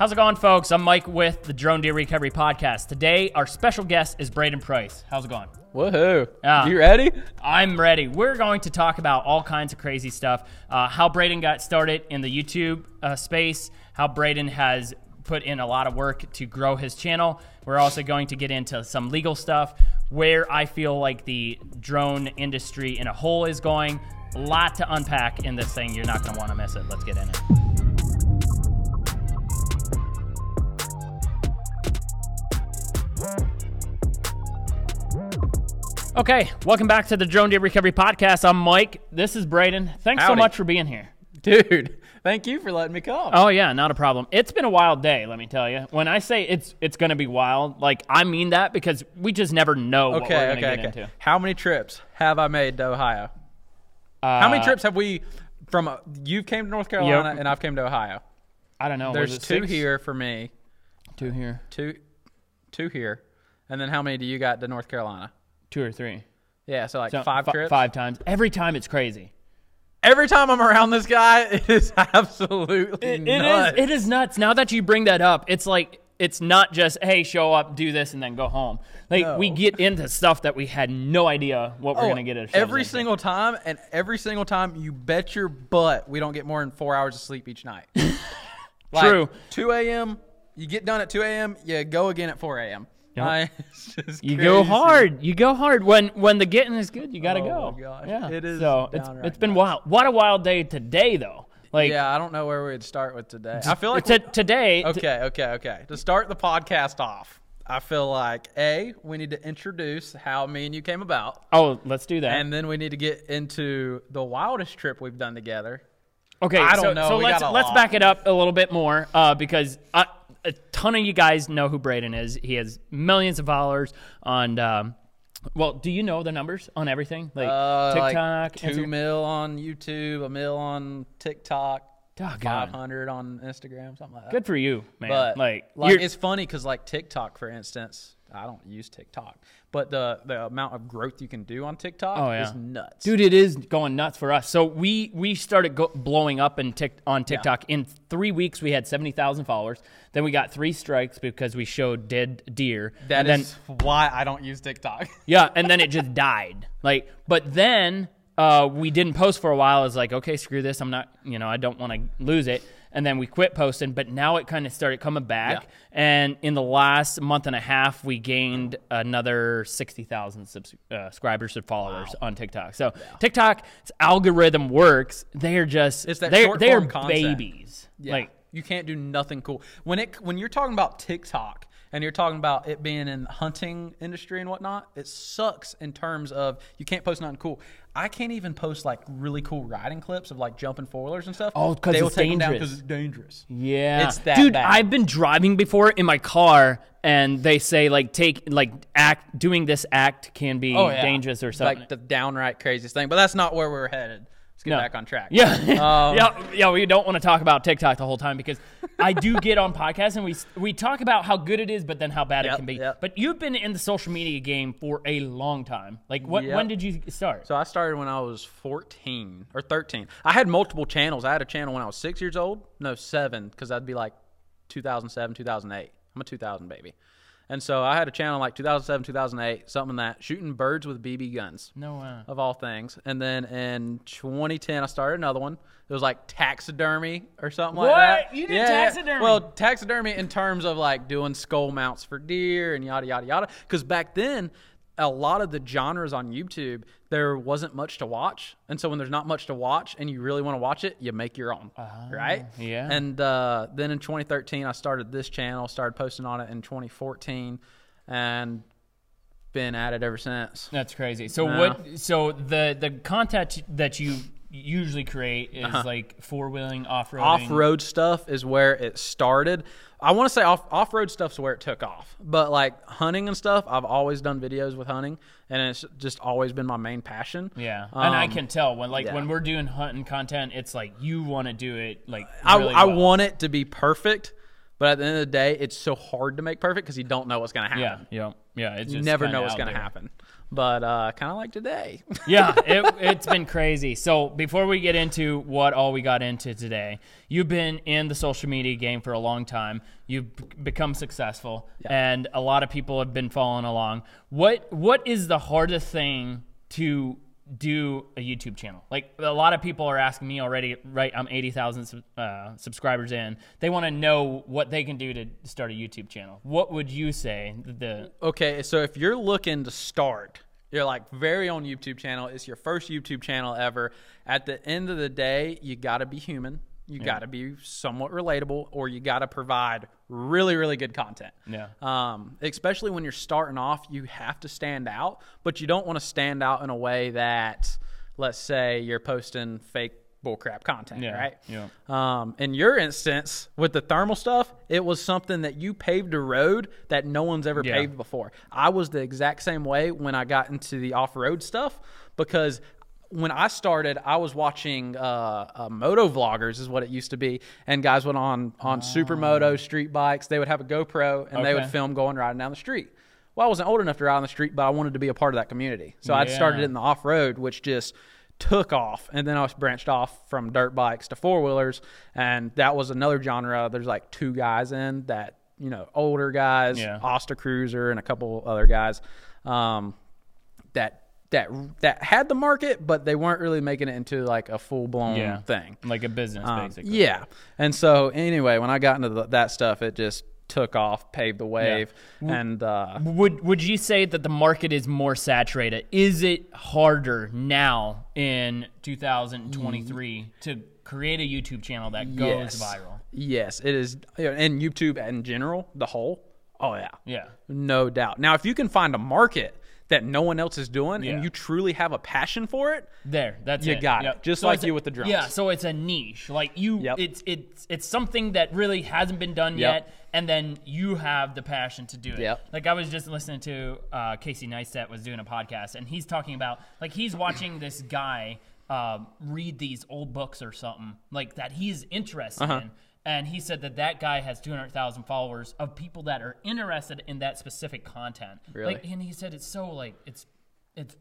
How's it going, folks? I'm Mike with the Drone Deer Recovery Podcast. Today, our special guest is Braydon Price. How's it going? Woohoo! Yeah. You ready? I'm ready. We're going to talk about all kinds of crazy stuff. Uh, how Braydon got started in the YouTube uh, space, how Braydon has put in a lot of work to grow his channel. We're also going to get into some legal stuff, where I feel like the drone industry in a whole is going. A lot to unpack in this thing. You're not going to want to miss it. Let's get in it. Okay, welcome back to the Drone Deer Recovery Podcast. I'm Mike. This is Braydon. Thanks so much for being here. Dude, thank you for letting me come. Oh yeah, not a problem. It's been a wild day, let me tell you. When I say it's it's going to be wild, like I mean that because we just never know what we're okay, going to okay, get okay. into. How many trips have I made to Ohio? Uh, How many trips have we from uh, you came to North Carolina Yep. and I've came to Ohio? I don't know. There's two six? here for me, two here, two two here. And then how many do you got to North Carolina? Two or three. Yeah, so like So, five fi- trips. Five times. Every time it's crazy. Every time I'm around this guy, it is absolutely It, it is. nuts. It is nuts. Now that you bring that up, it's like it's not just hey, show up, do this, and then go home. Like No. we get into stuff that we had no idea what we're Oh, going to get. ourselves every into. single time, and every single time, you bet your butt we don't get more than four hours of sleep each night. Like, True. 2 a.m. You get done at 2 a.m. You go again at 4 a.m. Yep. I- You go hard. You go hard when when the getting is good. You got to Oh go. my gosh. Yeah. It is So it's it's been wild. What a wild day today, though. Like Yeah, I don't know where we'd start with today. I feel like t- today. okay, okay, okay. To start the podcast off, I feel like a we need to introduce how me and you came about, oh, let's do that. and then we need to get into the wildest trip we've done together. okay. I don't know. So We let's let's lot. back it up a little bit more uh, because I, ton of you guys know who Braydon is. He has millions of followers on. Um, well, do you know the numbers on everything like Uh, TikTok? like two Instagram? mil on YouTube, a mil on TikTok. Five hundred on Instagram, something like that. Good for you, man. But like, like it's funny because like TikTok, for instance, I don't use TikTok, but the the amount of growth you can do on TikTok Oh, yeah. is nuts. dude it is going nuts for us so we we started go, blowing up in tick, on tiktok in three weeks we had 70000 followers then we got three strikes because we showed dead deer That and is then why I don't use TikTok. yeah and then it just died like but then uh, we didn't post for a while. It's like okay screw this. I'm not you know i don't want to lose it. And then we quit posting but now it kind of started coming back. Yeah. and in the last month and a half we gained another 60000 subs- uh, subscribers or followers on tiktok. So tiktok's algorithm works. They're just It's that they're, they're babies. Yeah. like you can't do nothing cool. When it when you're talking about TikTok and you're talking about it being in the hunting industry and whatnot, it sucks in terms of you can't post nothing cool. I can't even post like really cool riding clips of like jumping four wheelers and stuff. Oh, 'cause they will it's take them down dangerous. because it's dangerous. Yeah, It's that dude. bad. I've been driving before in my car, and they say like take like act doing this act can be Oh yeah, dangerous or something. Like the downright craziest thing. But that's not where we're headed. Let's get No. back on track. yeah, Um, yeah, yeah. We don't want to talk about TikTok the whole time because I do get on podcasts and we we talk about how good it is, but then how bad it can be. yep. But you've been in the social media game for a long time. Like, what? Yep. When did you start? So I started when I was 14 or 13. I had multiple channels. I had a channel when I was six years old. No, seven, because that'd be like 2007, 2008. I'm a 2000 baby. And so I had a channel like 2007, 2008, something that shooting birds with BB guns. no. Uh, Of all things. And then in 2010, I started another one. It was like taxidermy or something like that. What? You did taxidermy? Well, taxidermy in terms of like doing skull mounts for deer and yada, yada, yada. Because back then, a lot of the genres on YouTube, there wasn't much to watch. And so when there's not much to watch and you really want to watch it, you make your own. right? Ah, yeah. And uh, then in 2013, I started this channel, started posting on it in 2014, and been at it ever since. That's crazy. So No. what? So the the content that you usually create is Uh-huh. like four wheeling, off road. off road stuff is where it started. I want to say off off road stuff's where it took off, but like hunting and stuff, I've always done videos with hunting, and it's just always been my main passion. Yeah, and I Um, can tell when like yeah. when we're doing hunting content, it's like you want to do it like I, really I well. want it to be perfect, but at the end of the day, it's so hard to make perfect because you don't know what's gonna happen. Yeah, yeah, yeah. It's you never know what's gonna there. happen. But uh, kind of like today. yeah, it, it's been crazy. So before we get into what all we got into today, you've been in the social media game for a long time. You've b- become successful, and a lot of people have been following along. What what is the hardest thing to do a YouTube channel? Like a lot of people are asking me already. Right, I'm eighty thousand uh, subscribers in. They want to know what they can do to start a YouTube channel. What would you say the Okay, so if you're looking to start, you're like very own YouTube channel, it's your first YouTube channel ever. At the end of the day, you got to be human. You got to be somewhat relatable, or you got to provide really, really good content. Yeah. Um, especially when you're starting off, you have to stand out, but you don't want to stand out in a way that, let's say, you're posting fake bullcrap content, Yeah, right? yeah. Um, in your instance, with the thermal stuff, it was something that you paved a road that no one's ever Yeah. paved before. I was the exact same way when I got into the off road stuff because when I started, I was watching uh, uh, moto vloggers, is what it used to be, and guys went on on supermoto street bikes. They would have a GoPro and they would film going riding down the street. Well, I wasn't old enough to ride on the street, but I wanted to be a part of that community, so I'd started in the off road, which just took off and then I was branched off from dirt bikes to four wheelers and that was another genre there's like two guys in that you know older guys Yeah. Osta Cruiser and a couple other guys um, that that that had the market but they weren't really making it into like a full blown yeah thing like a business um, basically? yeah and so anyway when I got into the, that stuff it just took off paved the wave and uh, Would would you say that the market is more saturated? Is it harder now in 2023 to create a YouTube channel that goes yes. viral? yes it is and YouTube in general the whole oh yeah Yeah. No doubt. Now, if you can find a market that no one else is doing Yeah. and you truly have a passion for it, There, that's it. You it. got it. Yep. Just like it's a- you with the drums. Yeah, so it's a niche. Like you, Yep. it's it's it's something that really hasn't been done Yep. yet, and then you have the passion to do it. Yep. Like I was just listening to uh, Casey Neistat was doing a podcast, and he's talking about like he's watching this guy uh, read these old books or something like that he's interested Uh-huh. in. And he said that that guy has 200,000 followers of people that are interested in that specific content. Really? Like, and he said it's so like it's it's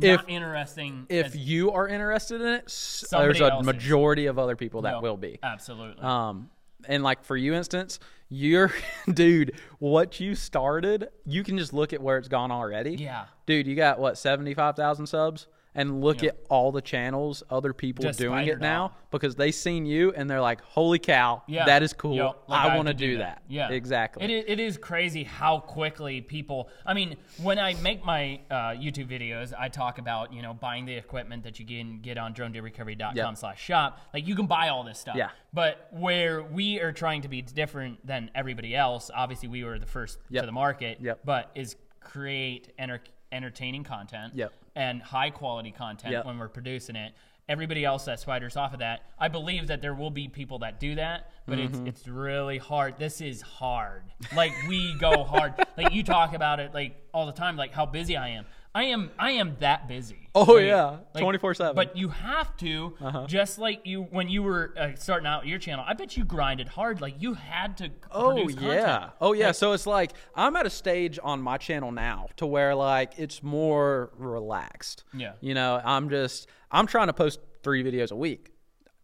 If- not interesting. if as- you are interested in it, there's a else is. majority of other people that No, will be. absolutely. Um, and like for you, instance, you're dude. What you started, you can just look at where it's gone already. Yeah. dude, you got what seventy five thousand subs, and look Yeah. at all the channels other people Just doing it now because they seen you and they're like, "Holy cow, yeah, that is cool. Yo, like, I want to do that. that." Yeah, exactly. It is, it is crazy how quickly people. I mean, when I make my uh, YouTube videos, I talk about you know buying the equipment that you can get on dronedeerrecovery.com Yep. slash shop. Like you can buy all this stuff. Yeah. But where we are trying to be different than everybody else, obviously we were the first Yep. to the market. Yep. But is create enter- entertaining content. Yep. And high quality content Yep. when we're producing it. Everybody else that spiders off of that, I believe that there will be people that do that, but Mm-hmm. it's it's really hard. This is hard. Like we go hard. Like you talk about it like all the time, like how busy I am. I am I am that busy. Oh, Like- yeah. 24/7. But you have to, Uh-huh. just like you when you were uh, starting out your channel. I bet you grinded hard. Like you had to. Oh yeah. Oh yeah. So it's like I'm at a stage on my channel now to where like it's more relaxed. Yeah. You know, I'm just I'm trying to post three videos a week.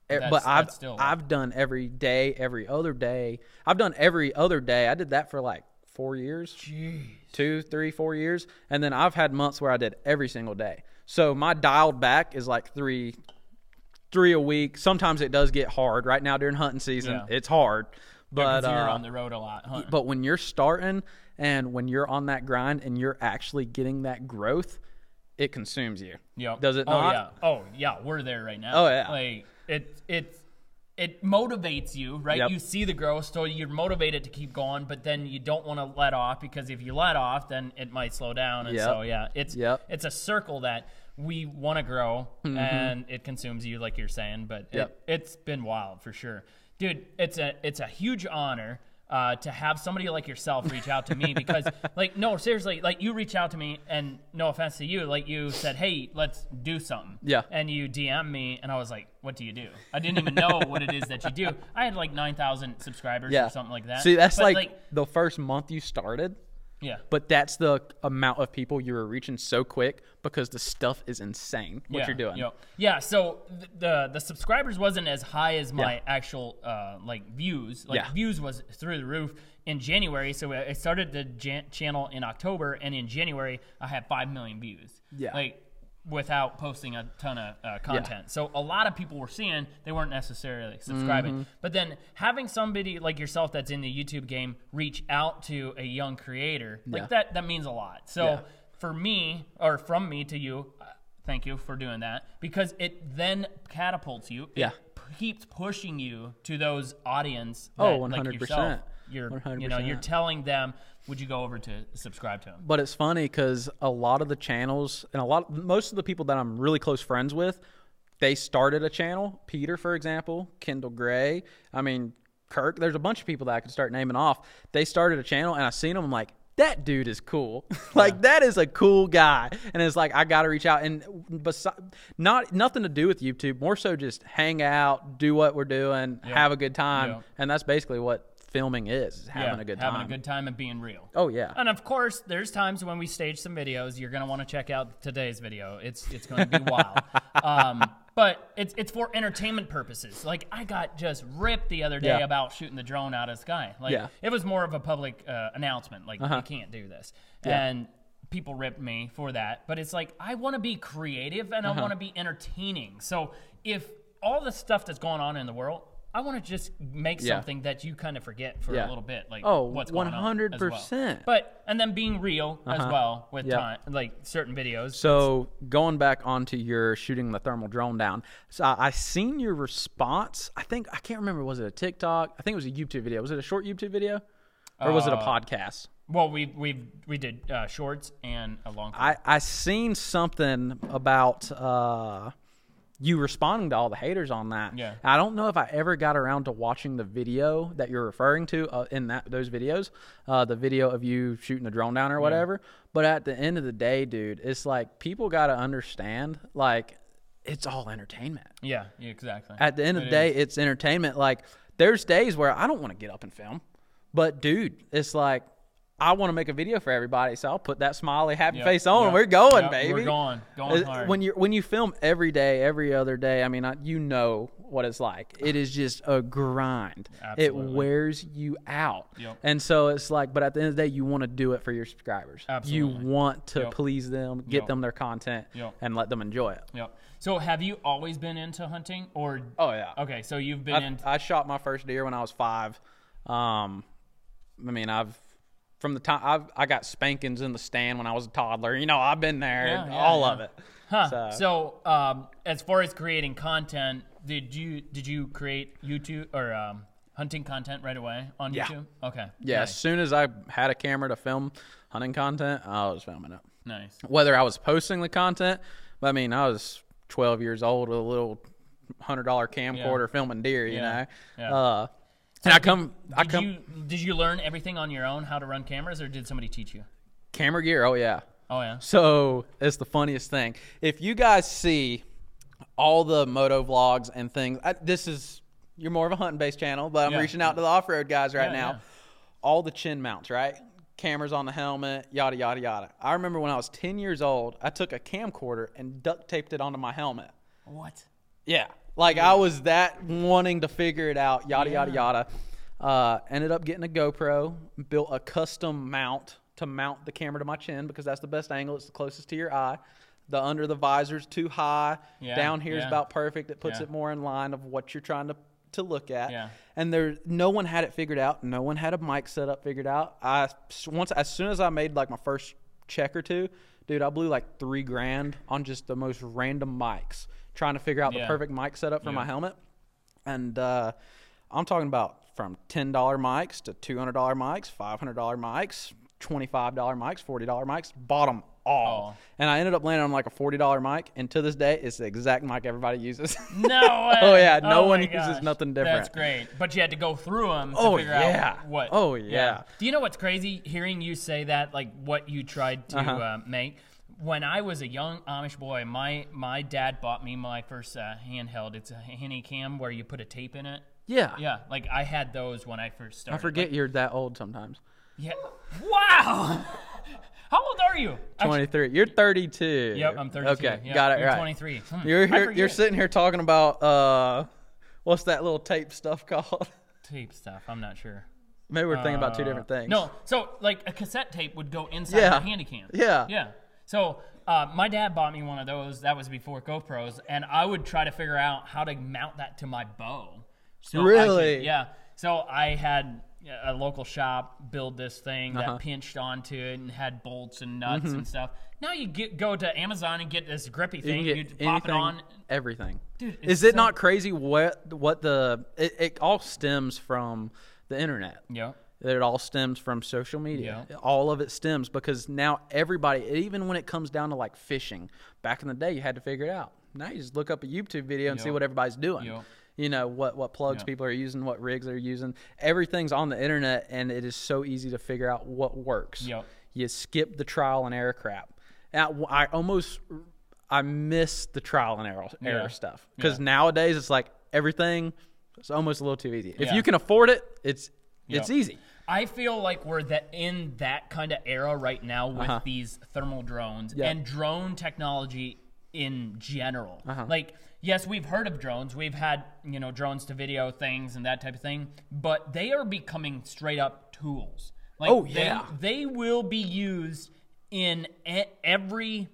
That's- but I've still- I've done every day, every other day. I've done every other day. I did that for like four years, Jeez. Two, three, four years, and then I've had months where I did every single day. So my dialed back is like three, three a week. Sometimes it does get hard. Right now during hunting season, Yeah. it's hard. But you're uh, on the road a lot. Huh? but when you're starting and when you're on that grind and you're actually getting that growth, it consumes you. Yep. Does it oh, not? Yeah. Oh yeah, we're there right now. Oh, yeah. Like it it it motivates you, right? Yep. You see the growth, so you're motivated to keep going, but then you don't want to let off because if you let off, then it might slow down. And Yep. so yeah, it's Yep. it's a circle that we want to grow and it consumes you like you're saying, but Mm-hmm. It, it's been wild for sure. Dude, it's a it's a huge honor uh, to have somebody like yourself reach out to me because, like, no, seriously, like you reach out to me, and no offense to you, like you said, hey, let's do something. Yeah. And you DM me, and I was like, what do you do? I didn't even know what it is that you do. I had like nine thousand subscribers Yeah. or something like that. See, that's But, like, the first month you started. Yeah. But that's the amount of people you are reaching so quick because the stuff is insane. What yeah, you're doing. Yeah. yeah. So th- the the subscribers wasn't as high as my Yeah. actual uh, like views. Like Yeah. views was through the roof in January. So I started the jan- channel in October, and in January I had five million views. Yeah. Like without posting a ton of uh, content. So a lot of people were seeing they weren't necessarily subscribing. Mm-hmm. But then having somebody like yourself that's in the YouTube game reach out to a young creator, like that that means a lot. So Yeah. for me or from me to you, uh, thank you for doing that because it then catapults you. It Yeah. p- keeps pushing you to those audience. Oh, that, 100%. Like yourself. You're, you know, you're telling them, would you go over to subscribe to them? But it's funny because a lot of the channels and a lot, most of the people that I'm really close friends with, they started a channel. Peter, for example, Kendall Gray. I mean, Kirk. There's a bunch of people that I could start naming off. They started a channel, and I seen them. I'm like, that dude is cool. like that is a cool guy. And it's like I got to reach out. And besides, not nothing to do with YouTube. More so just hang out, do what we're doing, have a good time, Yeah. and that's basically what filming is. is having Yeah, a good time. Having a good time and being real. Oh yeah. And of course, there's times when we stage some videos. You're gonna want to check out today's video. It's it's going to be wild. Um, but it's it's for entertainment purposes. Like I got just ripped the other day Yeah. about shooting the drone out of the sky. Like Yeah. it was more of a public uh, announcement. Like you can't do this. And people ripped me for that. But it's like I want to be creative and I want to be entertaining. So if all the stuff that's going on in the world. I want to just make Yeah. something that you kind of forget for a little bit, like Oh, what's going on. as well. 100%. But and then being real as well with Uh-huh. Time, like certain videos. So going back onto your shooting the thermal drone down, so I, I seen your response. I think I can't remember. Was it a TikTok? I think it was a YouTube video. Was it a short YouTube video, or was it a Uh, podcast? well, we we we did uh, shorts and a long. I I seen something about uh, you responding to all the haters on that. Yeah. I don't know if I ever got around to watching the video that you're referring to uh, in that those videos, uh, the video of you shooting the drone down or whatever. But at the end of the day, dude, it's like people got to understand, like it's all entertainment. yeah, yeah, exactly. At the end of It the day, is. it's entertainment. Like there's days where I don't want to get up and film, but dude, it's like I want to make a video for everybody, so I'll put that smiley happy Yep, face on. yep, We're going, yep, baby. We're going, going hard. When you when you film every day, every other day, I mean, I, you know what it's like. It is just a grind. Absolutely. It wears you out. Yep. And so it's like, but at the end of the day, you want to do it for your subscribers. Absolutely. You want to please them, get them their content, Yep. and let them enjoy it. Yep. So have you always been into hunting, or Oh yeah. okay? So you've been I, in. I shot my first deer when I was five. Um, I mean, I've from the time I've, I got spankings in the stand when I was a toddler. You know, I've been there, Yeah, yeah, all yeah. of it. Huh. So- So, um, as far as creating content, did you did you create YouTube or um, hunting content right away on Yeah. YouTube? Okay. Yeah, as soon as I had a camera to film hunting content, I was filming it. Nice. Whether I was posting the content, but I mean, I was 12 years old with a little hundred dollar camcorder filming deer. You know, Yeah. uh, and I come, I come you did you learn everything on your own how to run cameras, or did somebody teach you? camera gear. Oh yeah. Oh yeah. So it's the funniest thing. If you guys see all the moto vlogs and things, I, this is you're more of a hunting based channel, but I'm Yeah. reaching out to the off road guys right Yeah, now. yeah. All the chin mounts, right? Cameras on the helmet, yada yada yada. I remember when I was 10 years old, I took a camcorder and duct taped it onto my helmet. What? Yeah. Like I was that wanting to figure it out, yada yada yada. Uh, ended up getting a GoPro, built a custom mount to mount the camera to my chin because that's the best angle. It's the closest to your eye. The under the visor's too high. Yeah, Down here is yeah. about perfect. It puts Yeah. it more in line of what you're trying to to look at. Yeah. And there, no one had it figured out. No one had a mic setup figured out. I once as soon as I made like my first check or two, dude, I blew like three grand on just the most random mics trying to figure out the perfect mic setup for my helmet. And uh, I'm talking about from ten dollar mics to two hundred dollar mics, five hundred dollar mics, twenty five dollar mics, forty dollar mics. Bought them all, Oh. and I ended up landing on like a forty dollar mic. And to this day, it's the exact mic everybody uses. No way. Oh, yeah, no Oh, one uses gosh. nothing different. That's great. But you had to go through them to Oh, figure yeah. out what. Oh, yeah. Do you know what's crazy? Hearing you say that, like what you tried to Uh-huh. uh, make. When I was a young Amish boy, my my dad bought me my first uh, handheld. It's a Handycam where you put a tape in it. yeah, Yeah, like I had those when I first started. I forget Like, you're that old sometimes. Yeah. Wow. How old are you? 23. You're 32. Yep, I'm 32. Okay, Yep, got it you're right. 23. Hmm, You're here, you're sitting here talking about uh, what's that little tape stuff called? tape stuff. I'm not sure. Maybe we're thinking about two Uh, different things. No, so like a cassette tape would go inside Yeah. the handy cam. Yeah. Yeah. So uh, my dad bought me one of those. That was before GoPros, and I would try to figure out how to mount that to my bow. So I could- Really? yeah. So I had a local shop build this thing Uh-huh. that pinched onto it and had bolts and nuts Mm-hmm. and stuff. Now you get go to Amazon and get this grippy thing. You, get pop it on. everything. Dude, is it so- not crazy what what the it, it all stems from the internet? Yep. That it all stems from social media. Yeah. All of it stems because now everybody, even when it comes down to like fishing, back in the day you had to figure it out. Now you just look up a YouTube video and see what everybody's doing. Yep. You know what what plugs Yep. people are using, what rigs they're using. Everything's on the internet, and it is so easy to figure out what works. Yep. You skip the trial and error crap. Now, I almost I miss the trial and error, error Yeah. stuff because Yeah. nowadays it's like everything is almost a little too easy. If you can afford it, it's it's Yep. easy. I feel like we're that in that kind of era right now with Uh-huh. these thermal drones Yeah. and drone technology in general. Uh-huh. Like, yes, we've heard of drones. We've had you know drones to video things and that type of thing, but they are becoming straight up tools. Like, Oh, they- yeah. they will be used in e- every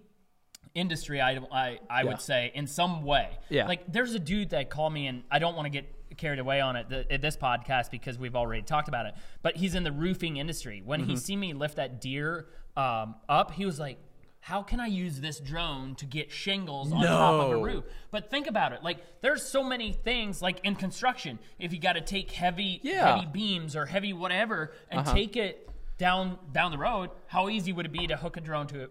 industry I, I, I Yeah. would say in some way. Yeah. Like there's a dude that called me and I don't want to get carried away on it th- at this podcast because we've already talked about it. But he's in the roofing industry. When Mm-hmm. he see me lift that deer um, up, he was like, "How can I use this drone to get shingles on top of a roof?" But think about it. Like there's so many things like in construction, if you got to take heavy Yeah. Uh-huh. heavy beams or heavy whatever and take it down down the road, how easy would it be to hook a drone to it,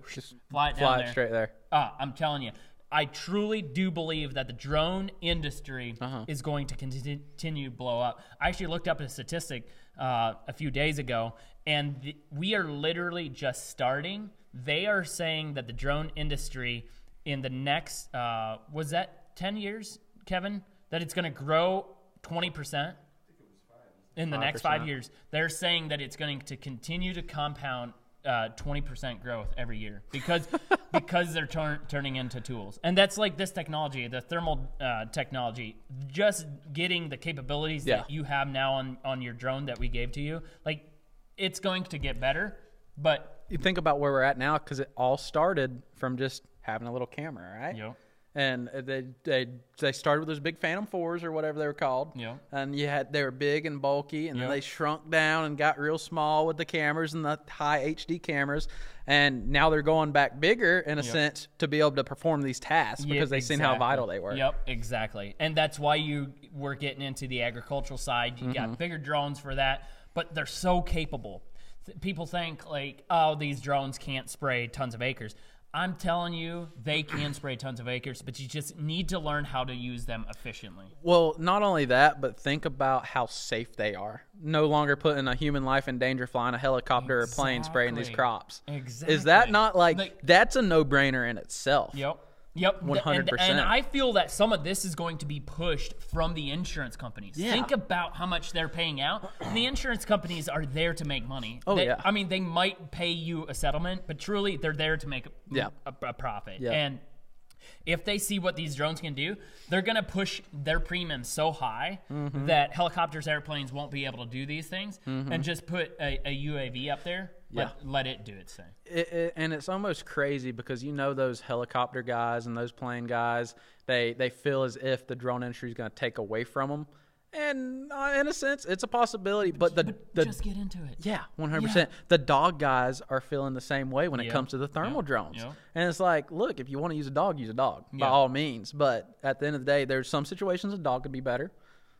fly it down Fly there? it straight there. Ah, I'm telling you, I truly do believe that the drone industry Uh-huh. is going to continue to blow up. I actually looked up a statistic uh, a few days ago, and th- we are literally just starting. They are saying that the drone industry in the next, uh, was that 10 years, Kevin? That it's going to grow 20%? in the next five 5%. years, they're saying that it's going to continue to compound uh, 20% growth every year because because they're turn, turning into tools. And that's like this technology, the thermal uh, technology, just getting the capabilities Yeah. that you have now on, on your drone that we gave to you. Like, it's going to get better, but You think about where we're at now because it all started from just having a little camera, right? know, And they they they started with those big Phantom fours or whatever they were called. Yeah. And you had they were big and bulky, and Yeah. then they shrunk down and got real small with the cameras and the high HD cameras. And now they're going back bigger in a Yep. sense to be able to perform these tasks because they've seen how vital they were. Yep, exactly. And that's why you were getting into the agricultural side. You Mm-hmm. got bigger drones for that, but they're so capable. People think like, oh, these drones can't spray tons of acres. I'm telling you, they can spray tons of acres, but you just need to learn how to use them efficiently. Well, not only that, but think about how safe they are. No longer putting a human life in danger flying a helicopter or plane spraying these crops. Exactly. Is that not like, Like- that's a no-brainer in itself? Yep. Yep. And- 100%. And, I feel that some of this is going to be pushed from the insurance companies. Yeah. Think about how much they're paying out. The insurance companies are there to make money. Oh, They- yeah. I mean, they might pay you a settlement, but truly they're there to make a, Yeah. a, a profit. Yeah. And if they see what these drones can do, they're going to push their premiums so high Mm-hmm. that helicopters, airplanes won't be able to do these things and just put a, a UAV up there. Let, let it do its thing. it, it, and it's almost crazy because you know those helicopter guys and those plane guys they they feel as if the drone industry is going to take away from them and uh, in a sense it's a possibility but the, the just get into it. yeah 100% Yeah. the dog guys are feeling the same way when it Yeah. comes to the thermal Yeah. drones Yeah. and it's like look if you want to use a dog use a dog by all means but at the end of the day there's some situations a dog could be better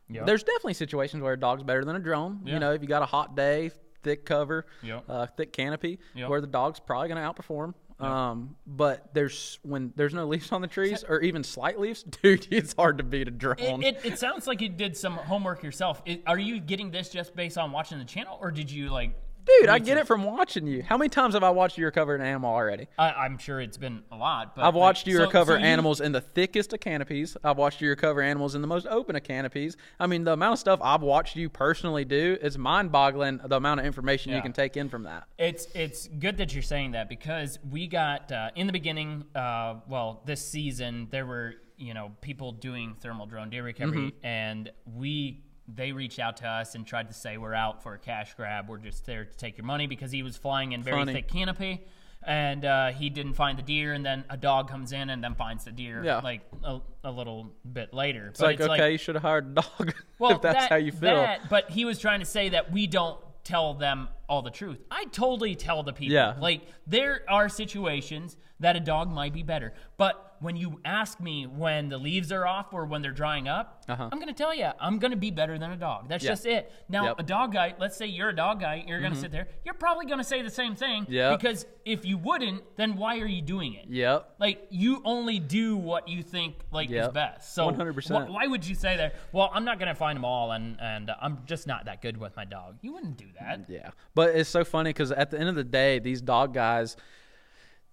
Yeah. there's definitely situations where a dog's better than a drone Yeah. you know if you got a hot day thick cover Yeah. uh, thick canopy Yeah. where the dog's probably going to outperform. Um, but there's when there's no leaves on the trees or even slight leaves, dude, it's hard to beat a drone. It, it, it sounds like you did some homework yourself. It, are you getting this just based on watching the channel, or did you like Dude, I get it from watching you. How many times have I watched you recover an animal already? I, I'm sure it's been a lot. But I've like, watched you so- recover so you- animals in the thickest of canopies. I've watched you recover animals in the most open of canopies. I mean, the amount of stuff I've watched you personally do is mind-boggling. The amount of information you can take in from that. It's it's good that you're saying that because we got uh, in the beginning. Uh, well, this season there were you know people doing thermal drone deer recovery, Mm-hmm. and we they reached out to us and tried to say we're out for a cash grab. We're just there to take your money because he was flying in very Funny. thick canopy. And uh, he didn't find the deer, and then a dog comes in and then finds the deer Yeah. like a, a little bit later. It's like, okay, you should have hired a dog well, if that's that- how you feel. That, but he was trying to say that we don't tell them all the truth. I totally tell the people. Yeah. Like there are situations that a dog might be better, but when you ask me when the leaves are off or when they're drying up, Uh-huh. I'm going to tell you I'm going to be better than a dog. That's Yeah. just it. Now, Yep. Mm-hmm. a dog guy, let's say you're a dog guy, you're going to sit there. You're probably going to say the same thing Yep. because if you wouldn't, then why are you doing it? Yep. Like you only do what you think like is best. So 100%. wh- why would you say that? Well, I'm not gonna find them all, and and uh, I'm just not that good with my dog. You wouldn't do that. Yeah, but it's so funny because at the end of the day, these dog guys,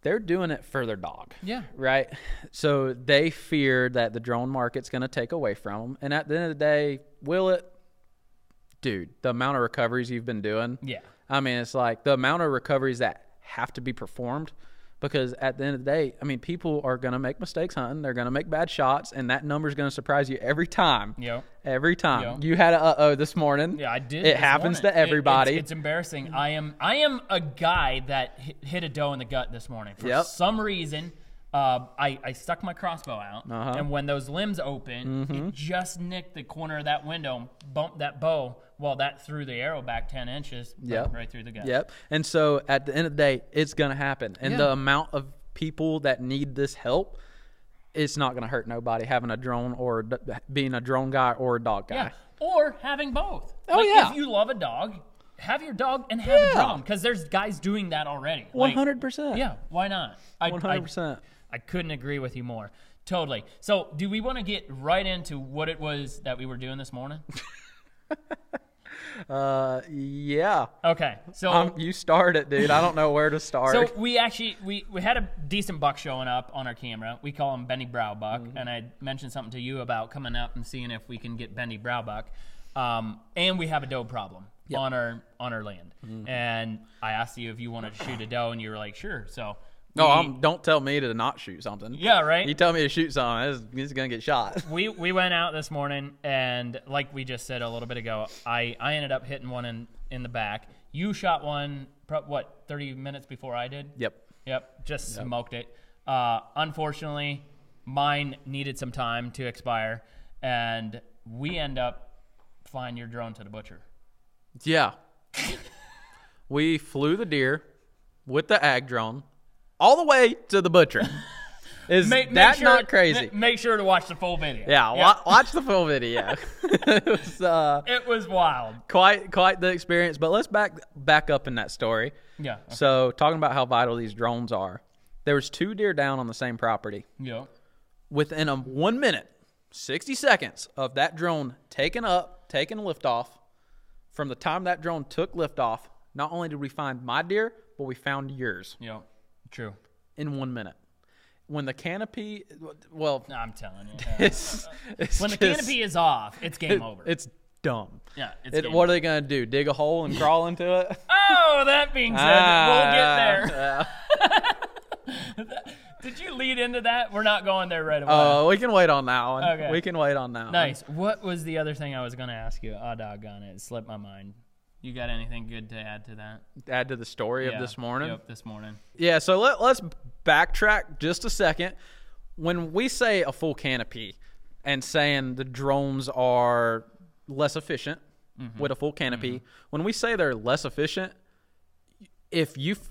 they're doing it for their dog. Yeah. Right. So they fear that the drone market's going to take away from them, and at the end of the day, will it? Dude, the amount of recoveries you've been doing. Yeah. I mean, it's like the amount of recoveries that have to be performed. Because at the end of the day, I mean, people are going to make mistakes hunting. They're going to make bad shots, and that number is going to surprise you every time. Yep. Every time. You had a uh oh this morning. Yeah, I did. It happens morning. to It- everybody. it's, it's embarrassing. I am I am a guy that hit, hit a doe in the gut this morning for Yep. some reason. Uh, I, I stuck my crossbow out, Uh-huh. Mm-hmm. and when those limbs opened, it just nicked the corner of that window, bumped that bow. Well, that threw the arrow back ten inches, right- Yep. right through the gut. Yep. And so at the end of the day, it's going to happen. And Yeah. the amount of people that need this help, it's not going to hurt nobody having a drone or d- being a drone guy or a dog guy. Yeah, or having both. Oh, like, yeah. If you love a dog, have your dog and have a Yeah. drone because there's guys doing that already. Like, 100%. Yeah, why not? I, 100%. I, I couldn't agree with you more. Totally. So, do we want to get right into what it was that we were doing this morning? Uh, yeah. Okay. So, Um, you start it, dude. I don't know where to start. So we actually we, we had a decent buck showing up on our camera. We call him Benny Brow Buck, Mm-hmm. and I mentioned something to you about coming up and seeing if we can get Benny Brow Buck. Um, and we have a doe problem on our on our land. Mm-hmm. And I asked you if you wanted to shoot a doe, and you were like, sure. So no, I'm, don't tell me to not shoot something. yeah, right. You tell me to shoot something, it's, it's to get shot. we we went out this morning and like we just said a little bit ago, I I ended up hitting one in in the back. You shot one what 30 minutes before I did. Yep. Yep, just smoked it. Uh, unfortunately, mine needed some time to expire, and we end up flying your drone to the butcher. Yeah. we flew the deer with the ag drone all the way to the butcher. Is that not crazy? Make sure to watch the full video. yeah, wa- watch the full video. it was uh, it was wild. quite quite the experience. But let's back back up in that story. Yeah. So talking about how vital these drones are, there was two deer down on the same property Yeah. within a one minute, sixty seconds of that drone taking up, taking liftoff. From the time that drone took liftoff, not only did we find my deer, but we found yours Yeah. True. in one minute. When the canopy, well, No, I'm telling you. it's, it's when the just- canopy is off, it's game over. It's dumb. yeah. It's It, game what are they gonna do? Dig a hole and crawl into it? Oh, that being said, we'll get there. Ah, Did you lead into that? We're not going there right away. Uh, we can wait on that one. Okay. We can wait on that nice. What was the other thing I was going to ask you? Oh, doggone it. It slipped my mind. You got anything good to add to that? Add to the story Yeah. of this morning. Yep, this morning. Yeah, so let, let's backtrack just a second. When we say a full canopy and saying the drones are less efficient Mm-hmm. with a full canopy, when we say they're less efficient, if you f-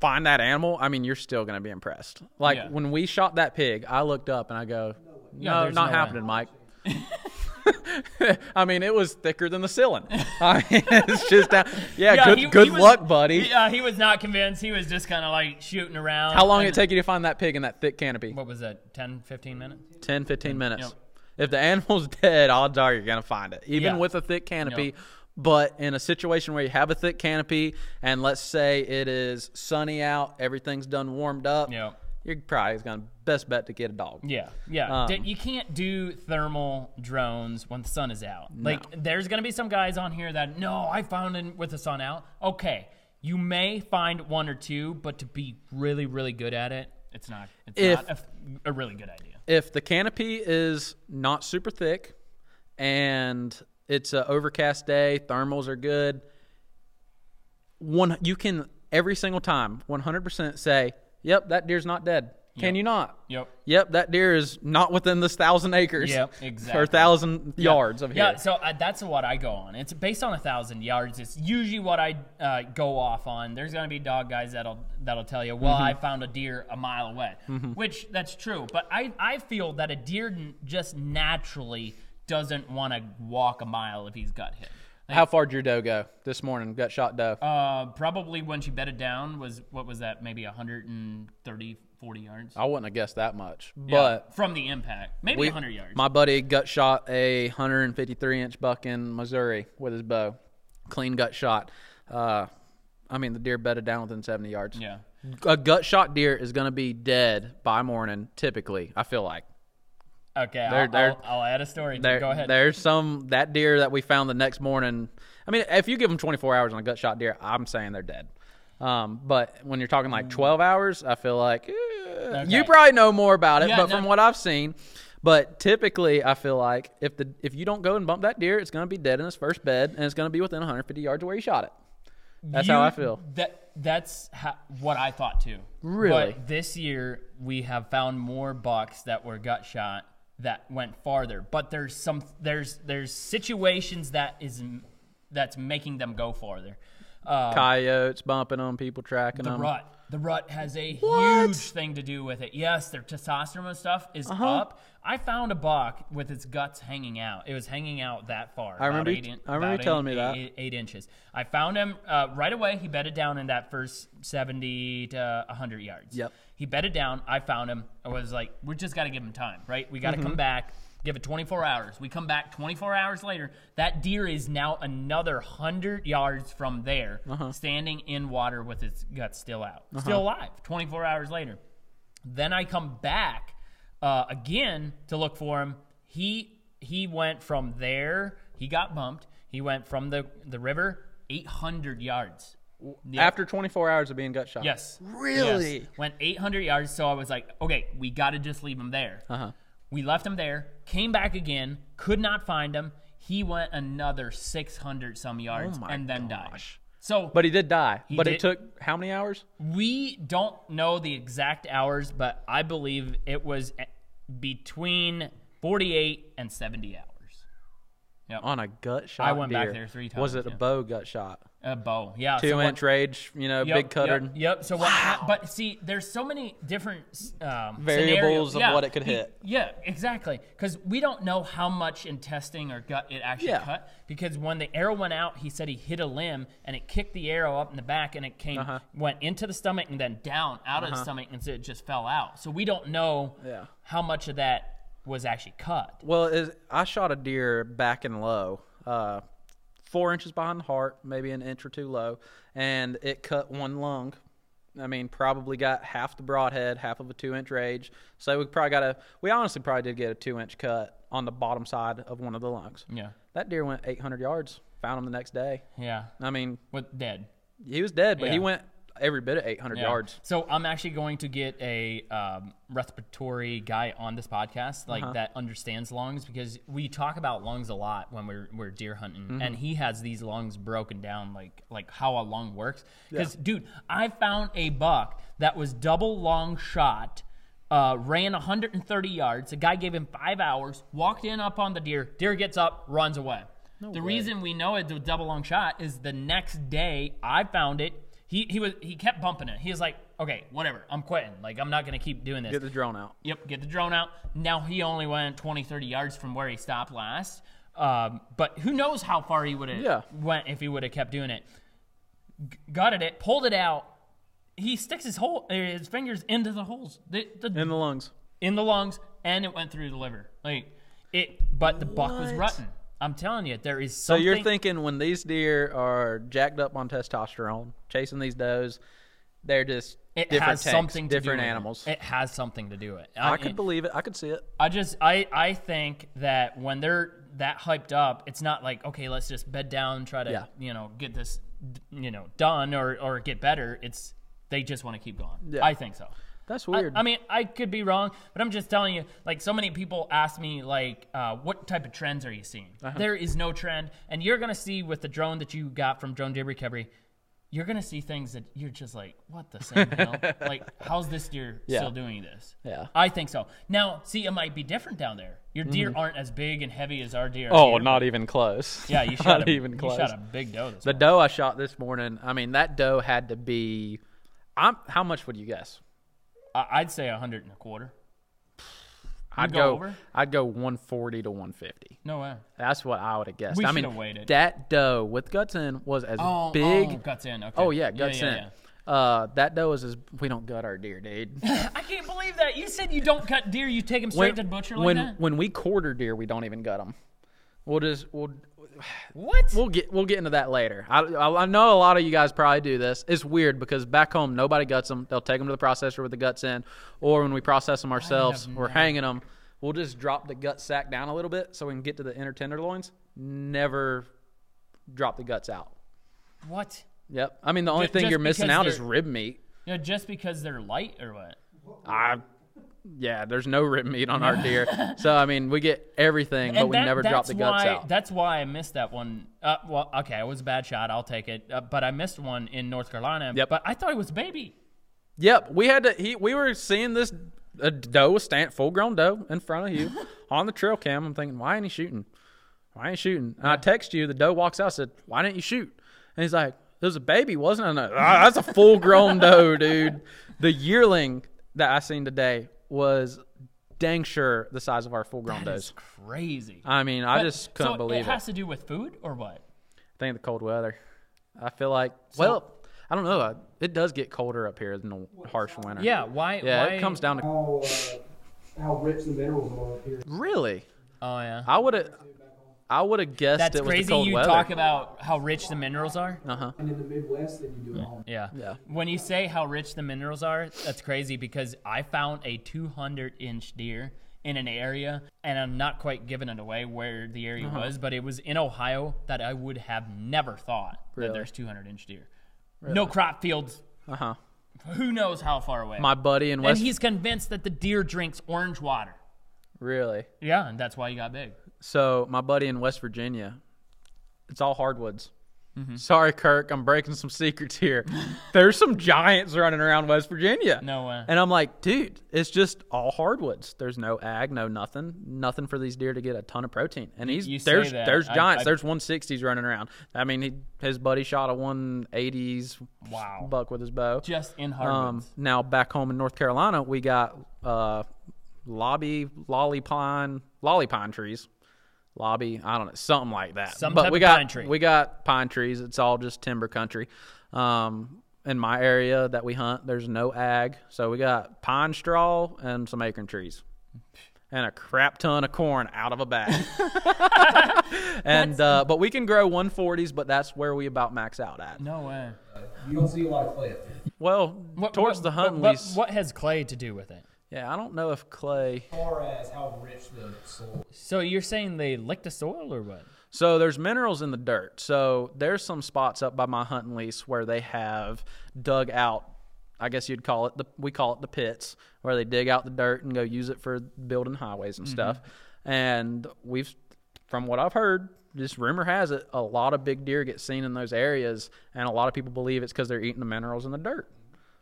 find that animal, I mean, you're still going to be impressed. Like Yeah. when we shot that pig, I looked up and I go, no, there's not no way." happening, Mike. I mean, it was thicker than the ceiling. I mean, it's just that. Yeah, good, he- good he was- luck, buddy. Yeah, uh, he was not convinced. He was just kind of like shooting around. How long did it take you to find that pig in that thick canopy? What was that? 10, 15 minutes? 10, 15 minutes. Yep. If the animal's dead, odds are you're going to find it, even Yeah. with a thick canopy. Yep. But in a situation where you have a thick canopy and let's say it is sunny out, everything's done warmed up, Yeah. you're probably going to best bet to get a dog. Yeah, yeah. Um, you can't do thermal drones when the sun is out. Like, there's gonna be some guys on here that no, I found it with the sun out. Okay, you may find one or two, but to be really, really good at it, it's not. It's If- not a really good idea. If the canopy is not super thick and it's an overcast day, thermals are good, one you can every single time 100% say, "Yep, that deer's not dead." Can Yep. you not? Yep. Yep, that deer is not within this thousand acres. Yep, Exactly. Or thousand yards of here. Yeah, so uh, that's what I go on. It's based on a thousand yards. It's usually what I uh, go off on. There's gonna be dog guys that'll that'll tell you, well, Mm-hmm. I found a deer a mile away, which that's true. But I I feel that a deer just naturally doesn't want to walk a mile if he's got hit. How far did your doe go this morning? Gut shot doe. Uh, probably when she bedded down was what was that? Maybe 130, 40 yards. I wouldn't have guessed that much, Yeah, but from the impact, maybe we, 100 yards. my buddy gut shot a 153 inch buck in Missouri with his bow, clean gut shot. Uh, I mean, the deer bedded down within 70 yards. yeah. A gut shot deer is going to be dead by morning, typically. I feel like Okay, They're- I'll, they're- I'll, I'll add a story. There, go ahead. There's some that deer that we found the next morning. I mean, if you give them 24 hours on a gut shot deer, I'm saying they're dead. Um, but when you're talking like 12 hours, I feel like eh, you probably know more about it. Yeah, but no- from what I've seen, but typically I feel like if the if you don't go and bump that deer, it's going to be dead in its first bed, and it's going to be within 150 yards of where you shot it. That's how I feel. That that's how, what I thought too. Really? But this year we have found more bucks that were gut shot that went farther. But there's some there's there's situations that is that's making them go farther. Uh, Coyotes bumping on people tracking the them. rut. The rut has a What? huge thing to do with it. Yes, their testosterone stuff is Uh-huh. up. I found a buck with its guts hanging out. It was hanging out that far. I remember about you- I remember you telling eight- me that. Eight, eight inches. I found him uh, right away. He bedded down in that first 70 to 100 yards. Yep. He bedded down. I found him. I was like, we just got to give him time, right? We got to Mm-hmm. come back. Give it 24 hours. We come back 24 hours later. That deer is now another 100 yards from there, Uh-huh. standing in water with its guts still out, still alive. 24 hours later. Then I come back uh, again to look for him. He he went from there. He got bumped. He went from the the river 800 yards. Yep. After 24 hours of being gut shot. Yes. Really? Yes. Went 800 yards. So I was like, okay, we got to just leave him there. Uh-huh. We left him there. Came back again. Could not find him. He went another 600 some oh yards Oh and then died. gosh. So But he did die. but did- it took how many hours? we don't know the exact hours, but I believe it was between 48 and 70 hours. Yep. On a gut shot. I went back there three times. Was it yeah. a bow gut shot? A bow. Yeah. Two so what- inch rage, you know, Yep, big cutter. Yep. yep. So what? hap- But see, there's so many different um, Variables scenarios. of Yeah, what it could we- hit. Yeah, exactly. Because we don't know how much intestine or gut it actually Yeah. cut. Because when the arrow went out, he said he hit a limb and it kicked the arrow up in the back and it came Uh-huh. went into the stomach and then down out of the stomach and so it just fell out. So we don't know Yeah. how much of that was actually cut. Well, is, I shot a deer back and low, uh, four inches behind the heart, maybe an inch or two low, and it cut one lung. I mean, probably got half the broadhead, half of a two inch rage. So we probably got a, we honestly probably did get a two inch cut on the bottom side of one of the lungs. Yeah. That deer went 800 yards, found him the next day. Yeah. I mean, With dead. he was dead, but he went every bit of 800 Yeah. yards. So I'm actually going to get a um, respiratory guy on this podcast, like Uh-huh. that understands lungs, because we talk about lungs a lot when we're we're deer hunting, Mm-hmm. and he has these lungs broken down, like like how a lung works. Because dude, I found a buck that was double long shot. Uh, ran 130 yards. The guy gave him five hours. Walked in up on the deer. Deer gets up, runs away. the reason we know it's a double long shot is the next day I found it. He he was he kept bumping it. He was like, okay, whatever, I'm quitting. Like I'm not gonna keep doing this. Get the drone out. Yep, get the drone out. Now he only went 20, 30 yards from where he stopped last. Um, but who knows how far he would have Yeah. went if he would have kept doing it. G- gutted it, pulled it out. He sticks his hole, uh, his fingers into the holes, the, the, In the lungs. in the lungs, and it went through the liver. Like it, but the buck was What? I'm telling you, there is something. So you're thinking when these deer are jacked up on testosterone, chasing these does, they're just it different has tanks, something to different do animals. It. it has something to do with it. I could believe it. I could see it. I just I I think that when they're that hyped up, it's not like okay, let's just bed down, try to Yeah. you know get this you know done or or get better. It's they just want to keep going. Yeah. I think so. That's I, weird. I mean, I could be wrong, but I'm just telling you. Like, so many people ask me, like, uh, what type of trends are you seeing? Uh-huh. There is no trend, and you're gonna see with the drone that you got from Drone Deer Recovery, you're gonna see things that you're just like, what the same hell? like, how's this deer Yeah. still doing this? Yeah. I think so. Now, see, it might be different down there. Your deer aren't as big and heavy as our deer. oh, not even close. Yeah, you shot not a, even close. You shot a big doe this the morning. doe I shot this morning. I mean, that doe had to be. I'm. How much would you guess? I- I'd say a hundred and a quarter. I'd go go. over? I'd go 140 to 150. No way. That's what I would have guessed. We I mean, waited. that doe with guts in was as Oh, big. oh, guts in. Okay. Oh yeah, guts yeah, in. yeah. Uh, that doe is as we don't gut our deer, dude. I can't believe that. You said you don't cut deer. You take them straight to the butcher like when that. when we quarter deer, we don't even gut them. We'll just we'll What? we'll get we'll get into that later. I, I I know a lot of you guys probably do this. It's weird because back home nobody guts them. They'll take them to the processor with the guts in, or when we process them ourselves, we're hanging them. We'll just drop the gut sack down a little bit so we can get to the inner tenderloins. Never drop the guts out. what? Yep. I mean, the only Ju- thing just you're missing because out is they're- rib meat. You know, just because they're light or what? I, yeah, there's no rib meat on our deer. so I mean, we get everything, but And we that- never drop the guts why, out. That's why I missed that one. Uh, well, okay, it was a bad shot. I'll take it. Uh, but I missed one in North Carolina. Yep. But I thought it was a baby. Yep, we had to. He, we were seeing this a doe a stand full grown doe in front of you on the trail cam. I'm thinking, why ain't he shooting? Why ain't he shooting? And I text you. The doe walks out. I said, why didn't you shoot? And he's like, it was a baby, wasn't it? "Ah, that's a full grown doe, dude. The yearling that I seen today was dang sure the size of our full grown That is does. crazy. I mean, I But- just couldn't so believe it it. has to do with food or what? I think the cold weather. I feel like, well, I don't know. uh, It does get colder up here in the harsh winter. Yeah. Why? Yeah, why, it comes down to how uh, how rich the minerals are up here. really. Oh yeah. I would have, I would have guessed That's it was crazy. the cold You weather. talk about how rich the minerals are. uh huh. And in the Midwest, then you do it home. Yeah. Yeah. When you say how rich the minerals are, that's crazy because I found a 200 inch deer in an area, and I'm not quite giving it away where the area Uh-huh. was, but it was in Ohio that I would have never thought Really? that there's 200 inch deer. No crop fields. Uh huh. Who knows how far away? My buddy in West. and West. he's convinced that the deer drinks orange water. really. Yeah, and that's why he got big. So my buddy in West Virginia, it's all hardwoods. Mm-hmm. Sorry, Kirk, I'm breaking some secrets here. There's some giants running around West Virginia. No way. And I'm like, dude, it's just all hardwoods. There's no ag, no nothing, nothing for these deer to get a ton of protein. And he's you say there's that. there's giants. I- there's 160s running around. I mean, he, his buddy shot a 180s Wow. buck with his bow. Just in Um, hardwoods. now back home in North Carolina, we got uh, lobby, lolly pine, lolly pine trees. Lobby, I don't know, something like that. Some but type we of got pine tree. we got pine trees. It's all just timber country. Um, in my area that we hunt, there's no ag, so we got pine straw and some acorn trees, and a crap ton of corn out of a bag. and uh, but we can grow 140s, but that's where we about max out at. no way. You don't see a lot of clay up there. Well, What, towards what- the hunting what, lease, what has clay to do with it? Yeah, I don't know if clay. As far as how rich the soil. So you're saying they lick the soil or what? So there's minerals in the dirt. So there's some spots up by my hunting lease where they have dug out. I guess you'd call it the we call it the pits where they dig out the dirt and go use it for building highways and mm-hmm. stuff. And we've, from what I've heard, just rumor has it, a lot of big deer get seen in those areas, and a lot of people believe it's because they're eating the minerals in the dirt.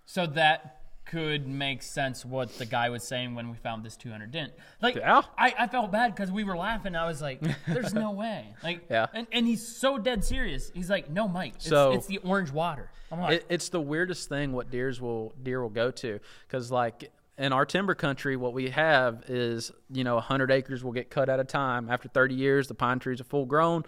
So that could make sense what the guy was saying when we found this 200 dent. Like, Yeah. I, I felt bad because we were laughing. I was like, there's no way. Like, Yeah. And, and he's so dead serious. He's like, no, Mike, it's, So- it's the orange water. I'm like, It, it's the weirdest thing what deers will deer will go to because like in our timber country, what we have is you know 100 acres will get cut at a time. After 30 years, the pine trees are full grown.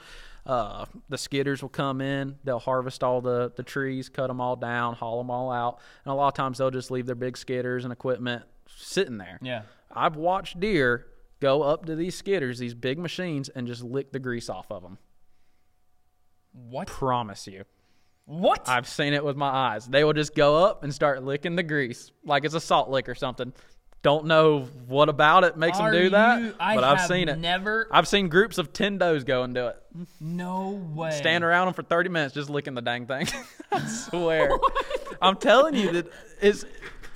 Uh, the skidders will come in. They'll harvest all the, the trees, cut them all down, haul them all out, and a lot of times they'll just leave their big skidders and equipment sitting there. yeah. I've watched deer go up to these skidders, these big machines, and just lick the grease off of them. What? Promise you. What? I've seen it with my eyes. They will just go up and start licking the grease like it's a salt lick or something. Don't know what about it makes Are them do that, you- I but I've seen it. Never. I've seen groups of ten does go and do it. no way. Stand around them for 30 minutes just licking the dang thing. I swear. I'm telling you that it's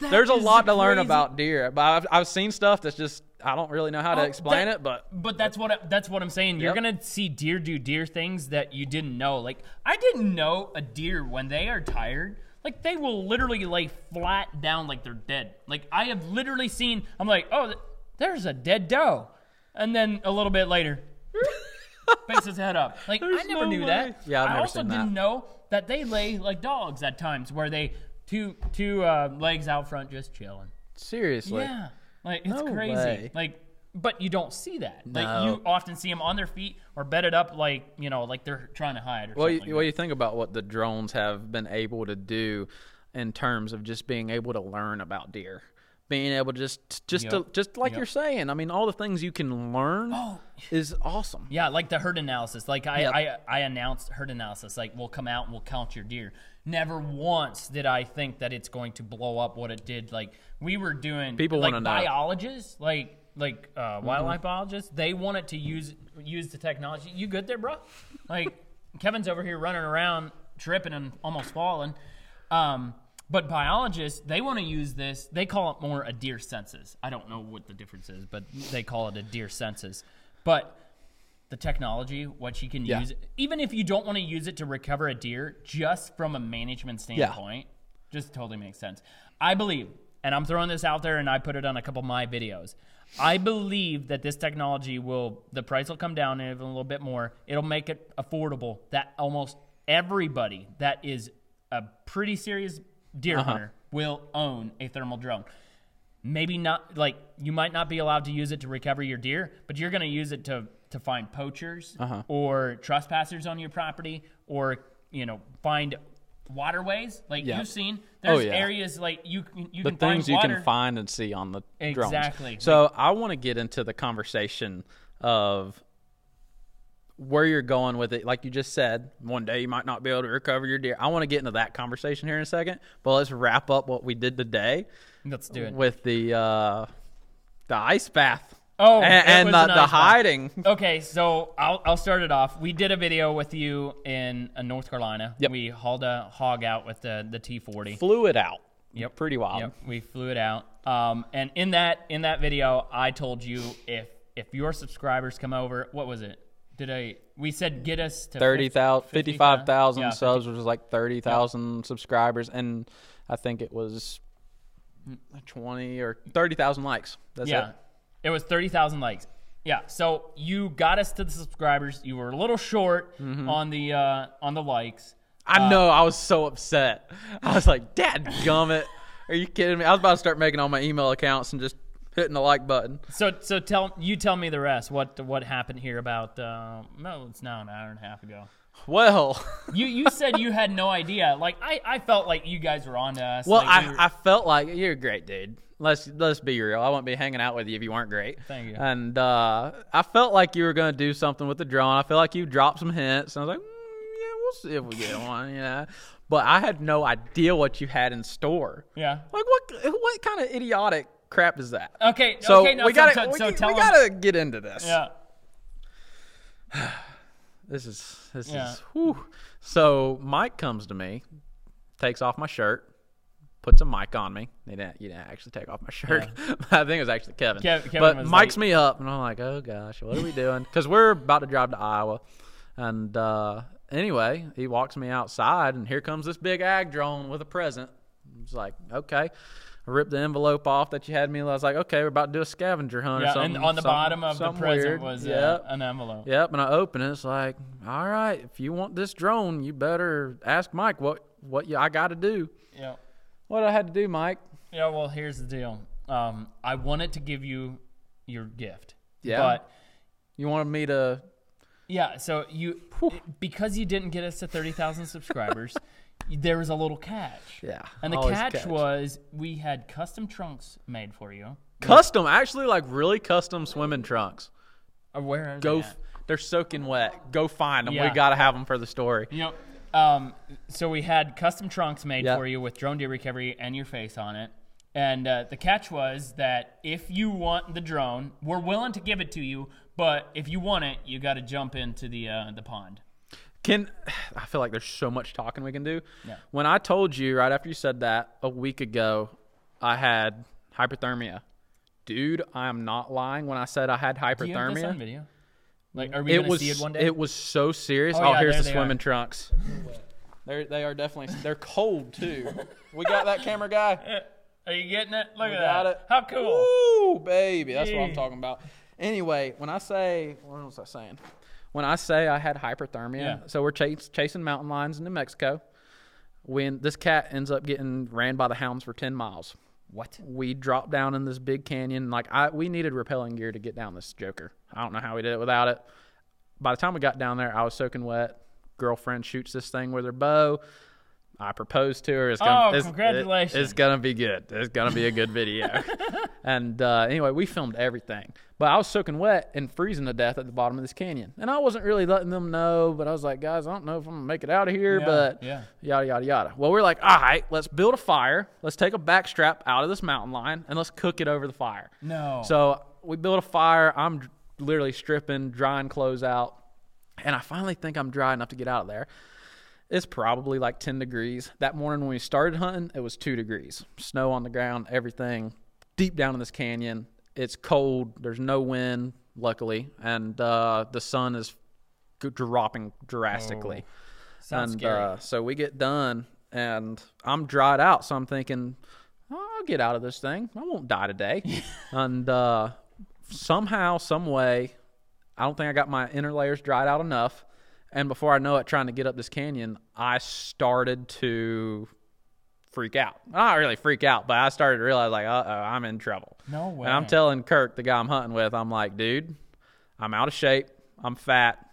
there's a is lot to learn about deer. But I've, I've seen stuff that's just I don't really know how to Oh, explain that- it, but But that's what that's what I'm saying. You're Yep. gonna see deer do deer things that you didn't know. Like I didn't know a deer when they are tired, like they will literally lay flat down like they're dead. Like I have literally seen. I'm like, oh, th- there's a dead doe, and then a little bit later, picks his head up. Like I never no knew way. that. Yeah, I've I never also seen that. didn't know that they lay like dogs at times, where they two two uh, legs out front just chilling. seriously. Yeah, like it's No crazy. way. Like, but you don't see that. Like No. you often see them on their feet or bedded up, like you know, like they're trying to hide or Well, you, something. well, you think about what the drones have been able to do in terms of just being able to learn about deer, being able to just just to, just like Yep. you're saying. I mean, all the things you can learn Oh. is awesome. yeah, like the herd analysis. Like I, Yep. I, I announced herd analysis. Like we'll come out and we'll count your deer. Never once did I think that it's going to blow up what it did. Like we were doing People like biologists, like like uh, wildlife biologists. They wanted to use use the technology. You good there, bro? Like Kevin's over here running around, tripping and almost falling. Um, but biologists, they want to use this. They call it more a deer census. I don't know what the difference is, but they call it a deer census. But the technology, what you can Yeah. use, even if you don't want to use it to recover a deer, just from a management standpoint, just totally makes sense. I believe, and I'm throwing this out there, and I put it on a couple of my videos. I believe that this technology will, the price will come down even a little bit more. It'll make it affordable that almost everybody that is a pretty serious deer Uh-huh. hunter will own a thermal drone maybe not like you might not be allowed to use it to recover your deer, but you're going to use it to to find poachers Uh-huh. or trespassers on your property or you know find waterways like Yeah. you've seen Oh, there's yeah. areas like you you the can things find you water. can find and see on the drones. Exactly. So I want to get into the conversation of where you're going with it. Like you just said, one day you might not be able to recover your deer. I want to get into that conversation here in a second. But let's wrap up what we did today let's do it with the uh, the ice bath. Oh, and, and the, the hiding. Okay, so I'll, I'll start it off. We did a video with you in uh, North Carolina. Yep. We hauled a hog out with the, the T40. Flew it out. Yep. Pretty wild. Yep, we flew it out. Um, and in that in that video, I told you if if your subscribers come over, what was it? Did I? We said get us to 30,000, 50 55,000 yeah, subs, which was like 30,000 subscribers. And I think it was 20 or 30,000 likes. That's yeah, it. It was thirty thousand likes. Yeah, so you got us to the subscribers. You were a little short Mm-hmm. on the uh, on the likes. I know. I was so upset. I was like, Dad gummit. Are you kidding me? I was about to start making all my email accounts and just hitting the like button. So so tell you tell me the rest. What what happened here about? Uh, no, it's now an hour and a half ago. Well, You you said you had no idea. Like I, I felt like you guys were on to us. well, like, we I, were- I felt like you're a great dude. Let's let's be real. I wouldn't be hanging out with you if you weren't great. Thank you. And uh, I felt like you were gonna do something with the drone. I feel like you dropped some hints. And I was like, mm, yeah, we'll see if we get one. You know, but I had no idea what you had in store. yeah. Like what what kind of idiotic crap is that? Okay. So okay. No, we so, gotta so, we, so we tell 'em- gotta get into this. Yeah. This is this Yeah. is whew. So Mike comes to me, takes off my shirt, puts a mic on me. He didn't, you didn't actually take off my shirt. I think it was actually Kevin. Kev- Kevin but was Mike's me up, and I'm like, oh gosh, what are we doing? Because we're about to drive to Iowa, and uh, anyway, he walks me outside, and here comes this big ag drone with a present. It's like, okay. Ripped the envelope off that you had me. I was like, okay, we're about to do a scavenger hunt or Yeah, something. and on the something- bottom of the present weird. was uh, Yep. an envelope. Yep, and I open it. It's like, all right, if you want this drone, you better ask Mike what what you, I got to do. Yeah. What I had to do, Mike? Yeah. Well, here's the deal. Um, I wanted to give you your gift. Yeah. But You wanted me to? yeah, so you because you didn't get us to thirty thousand subscribers, there was a little catch. Yeah. And the always catch, was we had custom trunks made for you Custom, actually, like really custom swimming trunks. Where is Go, it f- at? they're soaking wet. Go find them. Yeah. We gotta have them for the story. You know, um, so we had custom trunks made Yep. for you with drone deer recovery and your face on it. And uh, the catch was that if you want the drone, we're willing to give it to you, but if you want it, you got to jump into the uh, the pond. Can I feel like there's so much talking we can do. Yeah. When I told you right after you said that a week ago, I had hypothermia. Dude, I am not lying when I said I had Do you have this on hypothermia. video? Like, are we It gonna was see it one day? it was so serious. Oh, Oh, yeah, here's the swimming are. trunks. They're they are definitely they're cold too. we got that camera guy. Are you getting it? Look We at got that. it. How cool! Ooh, baby, that's what I'm talking about. Anyway, when I say what was I saying? When I say I had hyperthermia, Yeah. so we're chas- chasing mountain lions in New Mexico. When this cat ends up getting ran by the hounds for ten miles, What? we dropped down in this big canyon. Like I, we needed rappelling gear to get down this joker. I don't know how we did it without it. By the time we got down there, I was soaking wet. Girlfriend shoots this thing with her bow. I proposed to her. It's gonna, Oh, it's- congratulations. It, it's gonna be good. It's gonna be a good video. and uh, anyway, we filmed everything. But I was soaking wet and freezing to death at the bottom of this canyon. And I wasn't really letting them know. But I was like, guys, I don't know if I'm gonna make it out of here. Yeah, but yeah. yada yada yada. Well, we're like, all right, let's build a fire. Let's take a backstrap out of this mountain line and let's cook it over the fire. No. So we built a fire. I'm literally stripping, drying clothes out, and I finally think I'm dry enough to get out of there. It's probably like 10 degrees. That morning when we started hunting, it was two degrees. Snow on the ground, everything. Deep down in this canyon, it's cold. There's no wind, luckily, and uh, the sun is dropping drastically. Sounds and scary. Uh, so we get done, and I'm dried out. So I'm thinking, oh, I'll get out of this thing. I won't die today. and uh, somehow, some way, I don't think I got my inner layers dried out enough. And before I know it, trying to get up this canyon, I started to freak out. Not really freak out, but I started to realize, like, uh oh, I'm in trouble. No way. And I'm telling Kirk, the guy I'm hunting with, I'm like, dude, I'm out of shape. I'm fat.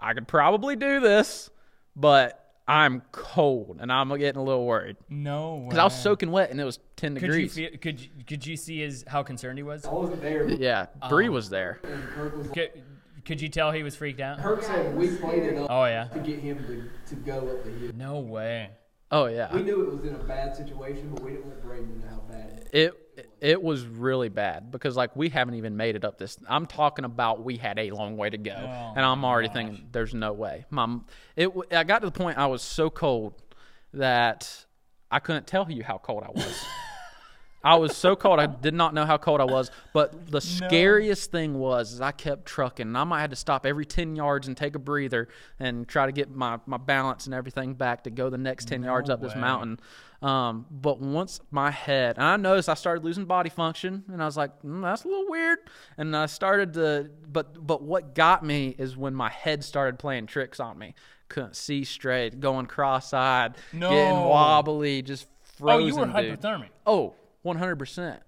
I could probably do this, but I'm cold and I'm getting a little worried no way. because I was soaking wet and it was 10 Could you degrees. feel, could you, could you see his how concerned he was? I wasn't there, yeah, Bree was there. Kirk was. Could, could you tell he was freaked out? Kirk said we played it up Oh yeah. to get him to, to go up the hill. No way. Oh yeah, We knew it was in a bad situation, but we didn't want Braydon to know how bad. it it was really bad because like we haven't even made it up this. I'm talking about we had a long way to go, Oh, and I'm already gosh. thinking there's no way. Mom, it w- I got to the point I was so cold that I couldn't tell you how cold I was. I was so cold I did not know how cold I was. But the scariest thing was is I kept trucking. And I might have to stop every ten yards and take a breather and try to get my, my balance and everything back to go the next ten yards up this mountain. Um, but once my head, and I noticed I started losing body function, and I was like, mm, "That's a little weird." And I started to, but but what got me is when my head started playing tricks on me. Couldn't see straight, going cross-eyed, getting wobbly, just frozen. oh, you were dude. hypothermic. Oh, 100%.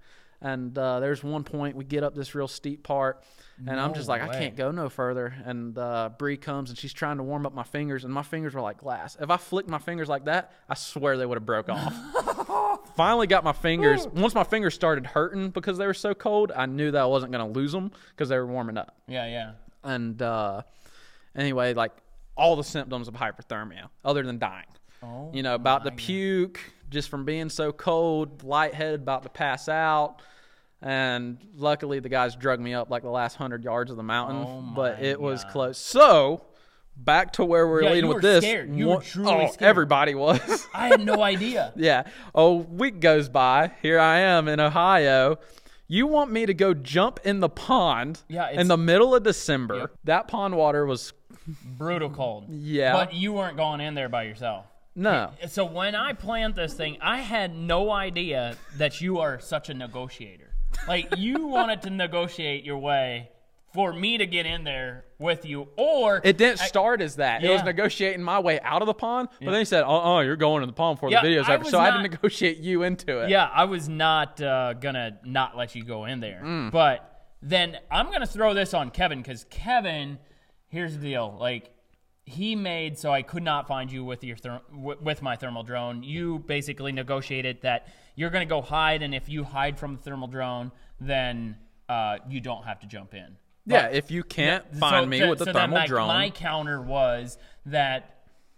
And uh, there's one point we get up this real steep part, and I'm just like, I can't go no further. And uh, Bree comes and she's trying to warm up my fingers, and my fingers were like glass. If I flicked my fingers like that, I swear they would have broke off. Finally got my fingers. Once my fingers started hurting because they were so cold, I knew that I wasn't going to lose them because they were warming up. Yeah, yeah. And uh, anyway, like all the symptoms of hyperthermia, other than dying Oh, you know, about to my puke just from being so cold, lightheaded, about to pass out. And luckily, the guys drug me up like the last hundred yards of the mountain, Oh but it was close. So, back to where we're Yeah, leading you with were this. scared. You were one- truly oh, scared. everybody was. I had no idea. yeah. A week goes by. Here I am in Ohio. You want me to go jump in the pond Yeah, in the middle of December? That pond water was Brutal cold. Yeah. But you weren't going in there by yourself. No. So when I planned this thing, I had no idea that you are such a negotiator. Like you wanted to negotiate your way for me to get in there with you, or It didn't I- start as that. It was negotiating my way out of the pond, but then he said, "Uh, uh you're going in the pond before Yeah, the video's I over." was So I had to negotiate you into it. Yeah, I was not uh, gonna not let you go in there, Mm. but then I'm gonna throw this on Kevin because Kevin, here's the deal: like he made so I could not find you with your with my thermal drone. You basically negotiated that you're going to go hide, and if you hide from the thermal drone, then uh, you don't have to jump in. Yeah, if you can't find So- me so- with the so thermal my, drone, My counter was that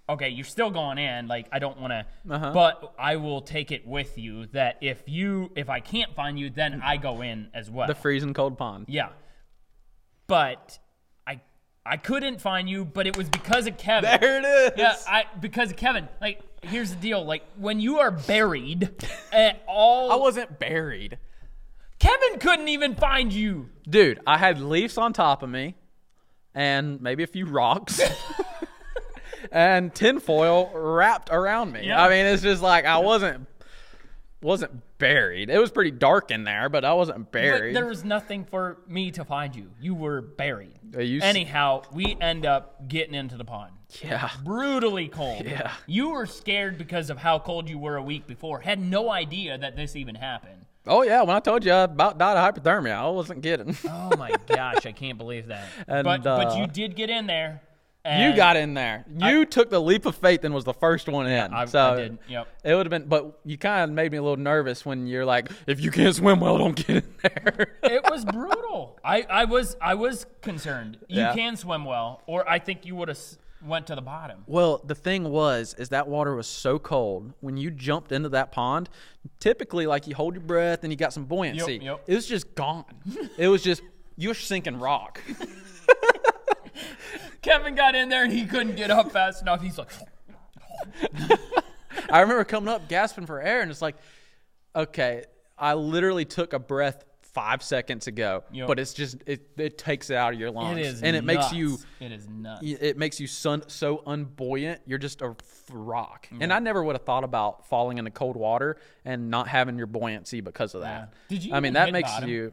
okay, you're still going in. Like I don't want to, Uh-huh. but I will take it with you. That if you if I can't find you, then I go in as well. the freezing cold pond. yeah, but I couldn't find you, but it was because of Kevin. There it is. Yeah, I because of Kevin. Like here's the deal. Like when you are buried, at all I wasn't buried. Kevin couldn't even find you. Dude, I had leaves on top of me and maybe a few rocks and tinfoil wrapped around me. Yeah. I mean, it's just like I wasn't wasn't buried. It was pretty dark in there, but I wasn't But buried. there was nothing for me to find you. You were buried. You Anyhow, we end up getting into the pond. yeah. Brutally cold. Yeah. You were scared because of how cold you were a week before. Had no idea that this even happened. Oh yeah, when I told you I about died of hypothermia, I wasn't kidding. Oh my gosh, I can't believe that. And, but but uh, you did get in there. You got in there. You took the leap of faith and was the first one in. I, so I did. Yep. It would have been, but you kind of made me a little nervous when you're like, if you can't swim well, don't get in there. It was brutal. I, I was I was concerned. You Yeah. can swim well, or I think you would have went to the bottom. well, the thing was, is that water was so cold. When you jumped into that pond, typically, like you hold your breath and you got some buoyancy. Yep, yep. It was just gone. it was just you're sinking rock. Kevin got in there and he couldn't get up fast enough. He's like, I remember coming up gasping for air, and it's like, okay, I literally took a breath five seconds ago, Yep. but it's just it, it takes it out of your lungs, it is, and it makes you It is nuts. it makes you sun, so unbuoyant. You're just a rock. Mm-hmm. And I never would have thought about falling into cold water and not having your buoyancy because of that. Did you I mean, that makes bottom? you.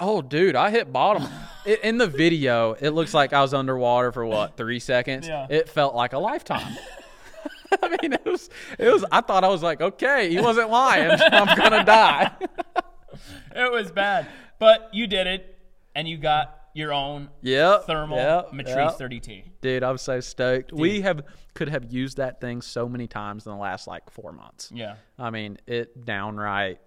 Oh, dude, I hit bottom. it, in the video, it looks like I was underwater for what three seconds. Yeah. It felt like a lifetime. I mean, it was. It was. I thought I was like, okay, he wasn't lying. I'm gonna die. It was bad, but you did it, and you got your own Yep. thermal yep, Matrice yep. 30T. Dude, I'm so stoked. We have could have used that thing so many times in the last like four months. Yeah. I mean, it downright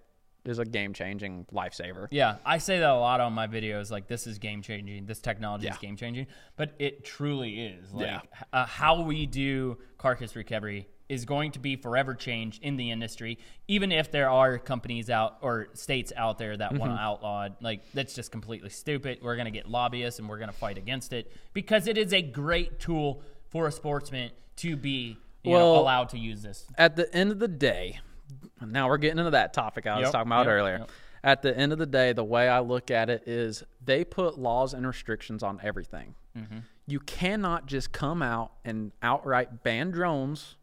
is a game changing lifesaver. Yeah, I say that a lot on my videos. Like, this is game changing. This technology is game changing, but it truly is. Like, Yeah. uh, how we do carcass recovery is going to be forever changed in the industry. Even if there are companies out or states out there that want to Mm-hmm. outlaw it, like that's just completely stupid. We're going to get lobbyists and we're going to fight against it because it is a great tool for a sportsman to be you know, Well- allowed to use this. At the end of the day, now we're getting into that topic I was Yep, talking about yep, earlier. yep. At the end of the day, the way I look at it is they put laws and restrictions on everything. Mm-hmm. You cannot just come out and outright ban drones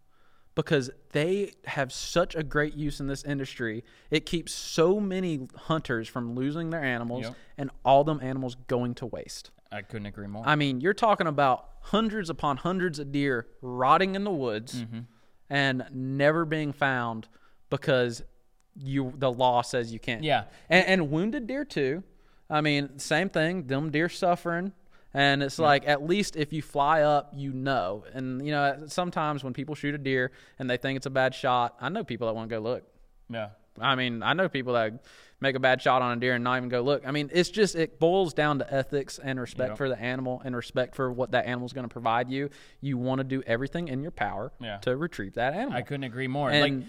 because they have such a great use in this industry. It keeps so many hunters from losing their animals and all them animals going to waste. I couldn't agree more. I mean, you're talking about hundreds upon hundreds of deer rotting in the woods Mm-hmm. and never being found because you the law says you can't. Yeah. and, and wounded deer too. I mean, same thing. Them deer suffering, and it's like at least if you fly up, you know. And you know, sometimes when people shoot a deer and they think it's a bad shot, I know people that want to go look. yeah. I mean, I know people that make a bad shot on a deer and not even go look. I mean, it's just it boils down to ethics and respect Yep. for the animal and respect for what that animal's going to provide you. You want to do everything in your power Yeah. to retrieve that animal. I couldn't agree more. And- like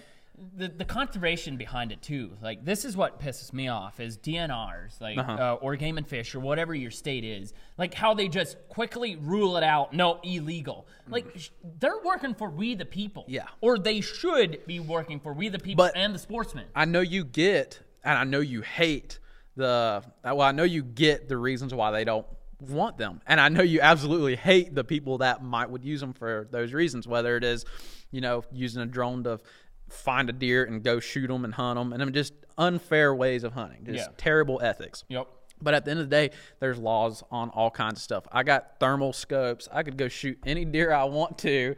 the the conservation behind it too. Like this is what pisses me off is DNRs, like Uh-huh. uh, or Game and Fish or whatever your state is. Like how they just quickly rule it out. No, illegal. Like sh- they're working for we the people. Yeah. Or they should be working for we the people But- and the sportsmen. I know you get, and I know you hate the. Well, I know you get the reasons why they don't want them, and I know you absolutely hate the people that might would use them for those reasons. Whether it is, you know, using a drone to find a deer and go shoot them and hunt them, and I mean, just unfair ways of hunting, just Yeah. terrible ethics. Yep. But at the end of the day, there's laws on all kinds of stuff. I got thermal scopes. I could go shoot any deer I want to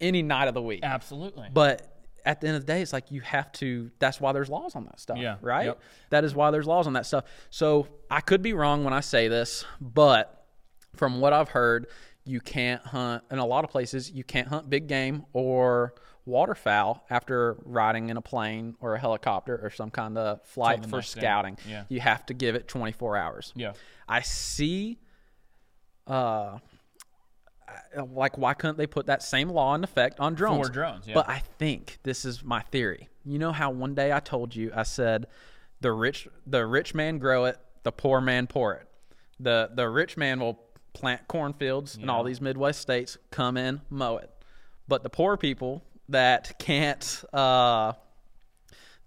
any night of the week. Absolutely. But at the end of the day, it's like you have to. That's why there's laws on that stuff. Yeah, Right. yep. That is why there's laws on that stuff. So I could be wrong when I say this, but from what I've heard, you can't hunt in a lot of places you can't hunt big game or waterfowl after riding in a plane or a helicopter or some kind of flight for scouting. Yeah. You have to give it 24 hours. Yeah. I see uh like why couldn't they put that same law in effect on drones? For drones, yeah. But I think this is my theory. You know how one day I told you I said the rich the rich man grow it, the poor man pour it. The the rich man will plant cornfields in all these Midwest states, come in, mow it. But the poor people that can't uh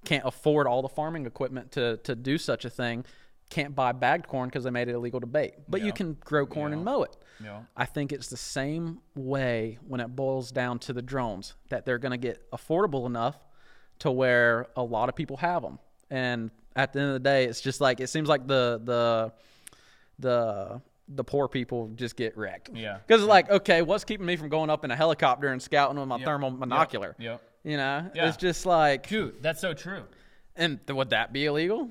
can't afford all the farming equipment to to do such a thing can't buy bagged corn because they made it illegal to bake. But you can grow corn and mow it. Yeah. I think it's the same way when it boils down to the drones that they're going to get affordable enough to where a lot of people have them. And at the end of the day, it's just like it seems like the the the the poor people just get wrecked. Yeah. Because it's like, okay, what's keeping me from going up in a helicopter and scouting with my Yep. thermal Yep. monocular? Yep. You know, Yeah. it's just like, Dude, that's so true. and th- would that be illegal?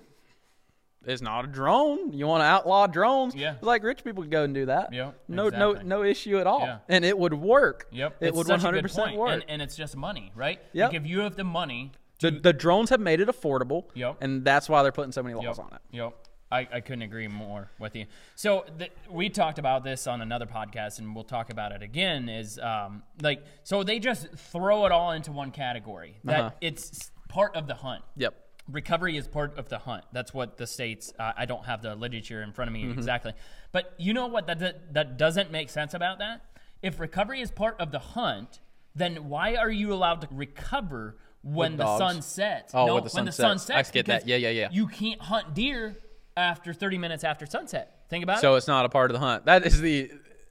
It's not a drone. You want to outlaw drones? Yeah. Like rich people could go and do that. Yep, No, no, exactly. no issue at all. Yeah. And it would work. Yep. It it's would one hundred percent work. And, and it's just money, right? Yep. Like if you have the money. the, the drones have made it affordable. Yep. And that's why they're putting so many laws Yep. on it. Yep. I, I couldn't agree more with you. So we talked about this on another podcast, and we'll talk about it again. Is um, like so they just throw it all into one category that Uh-huh. it's part of the hunt. Yep. recovery is part of the hunt. That's what the states. Uh, I don't have the literature in front of me Mm-hmm. exactly, but you know what that, that that doesn't make sense about that. If recovery is part of the hunt, then why are you allowed to recover when the sun sets? Oh, no, when the sun sets. I get that. Yeah, yeah, yeah. You can't hunt deer after 30 minutes after sunset. Think about So it. So it's not a part of the hunt. That is the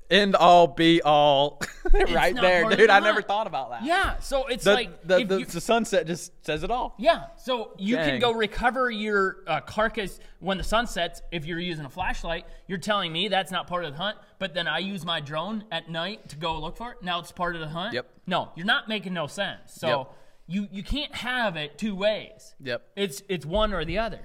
end all be all right there, dude. the I never thought about that. Yeah. So it's The, like the, the, you- the sunset just says it all. Yeah, so you can go recover your uh, carcass when the sun sets if you're using a flashlight. You're telling me that's not part of the hunt, but then I use my drone at night to go look for it. Now it's part of the hunt. Yep. No, you're not making no sense. So Yep. you you can't have it two ways. Yep. It's it's one or the other.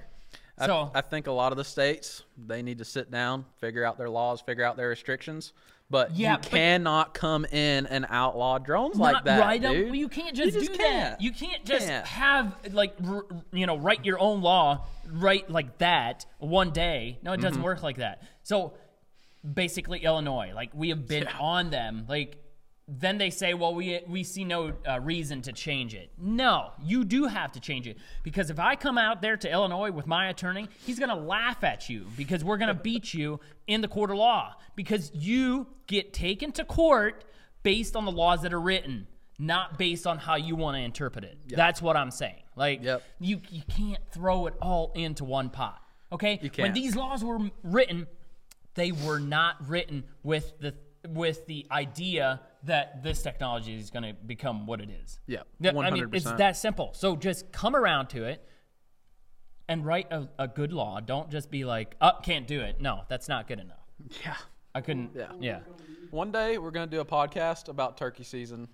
So I, I think a lot of the states they need to sit down, figure out their laws, figure out their restrictions. But Yeah, you but- cannot come in and outlaw drones like that, right dude. well, you can't just, just do can't. that. You can't just Can't. have like r- you know write your own law right like that one day. No, it Mm-hmm. doesn't work like that. So basically, Illinois, like we have been on them. Like then they say, well, we we see no uh, reason to change it. No, you do have to change it because if I come out there to Illinois with my attorney, he's gonna laugh at you because we're gonna beat you in the court of law because you get taken to court based on the laws that are written, not based on how you want to interpret it. That's what I'm saying. Like Yep. you you can't throw it all into one pot. Okay? You When can't. these laws were written, they were not written with the with the idea that this technology is going to become what it is. Yeah, Yeah, I mean, it's that simple. So just come around to it and write a, a good law. Don't just be like, "Oh, can't do it." No, that's not good enough. yeah. I couldn't. Yeah. Yeah. One day we're gonna do a podcast about turkey season,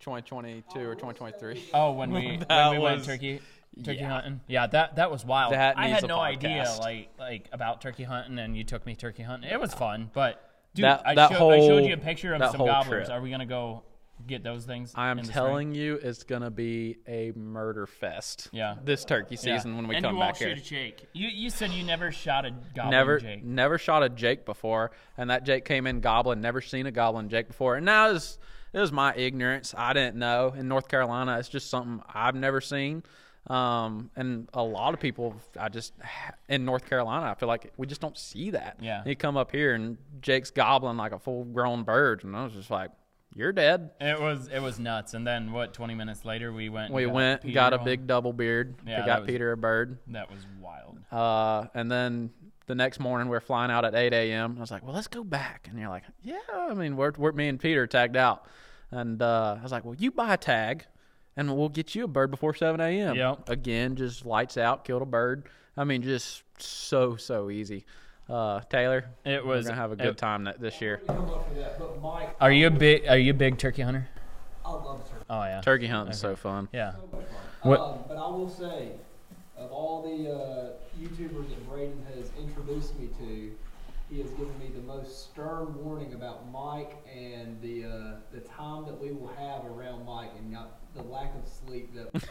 2022 or 2023. Oh, when we when That we went turkey turkey yeah. hunting. Yeah, that that was wild. That I needs had a no idea like like about turkey hunting, and you took me turkey hunting. It was fun, but dude, That- I, that showed, I showed you a picture of some whole gobblers. trip. Are we gonna go get those things? I am in the telling you, it's gonna be a murder fest. Yeah. This turkey spring? Yeah. season when we and come you back won't here. shoot a Jake. You you said you never shot a goblin never Jake. never shot a Jake before, and that Jake came in goblin. Never seen a goblin Jake before, and now was, it was my ignorance. I didn't know. In North Carolina, it's just something I've never seen. Um, and a lot of people, I just in North Carolina, I feel like we just don't see that. Yeah. you come up here and Jake's gobbling like a full grown bird, and I was just like, "You're dead." It was it was nuts. And then what? Twenty minutes later, we went. We got went, Peter got a big double beard. Yeah, we got was- Peter a bird. That was wild. Uh, and then the next morning we are flying out at 8 a.m. I was like, well, let's go back. And you're like, yeah, I mean, we're, we're me and Peter tagged out. And uh, I was like, well, you buy a tag and we'll get you a bird before 7 a.m. Yep. Again, just lights out, killed a bird. I mean, just so, so easy. Uh, Taylor, It we're was going to have a good it- time that, this year. Come up for that, Mike, Are you a big Are you a big turkey hunter? I love turkey. Oh yeah. Turkey hunting is so fun. Yeah. So. What- Um, but I will say, of all the uh, YouTubers that Braydon has introduced me to, he has given me the most stern warning about Mike and the uh, the time that we will have around Mike and not the lack of sleep that.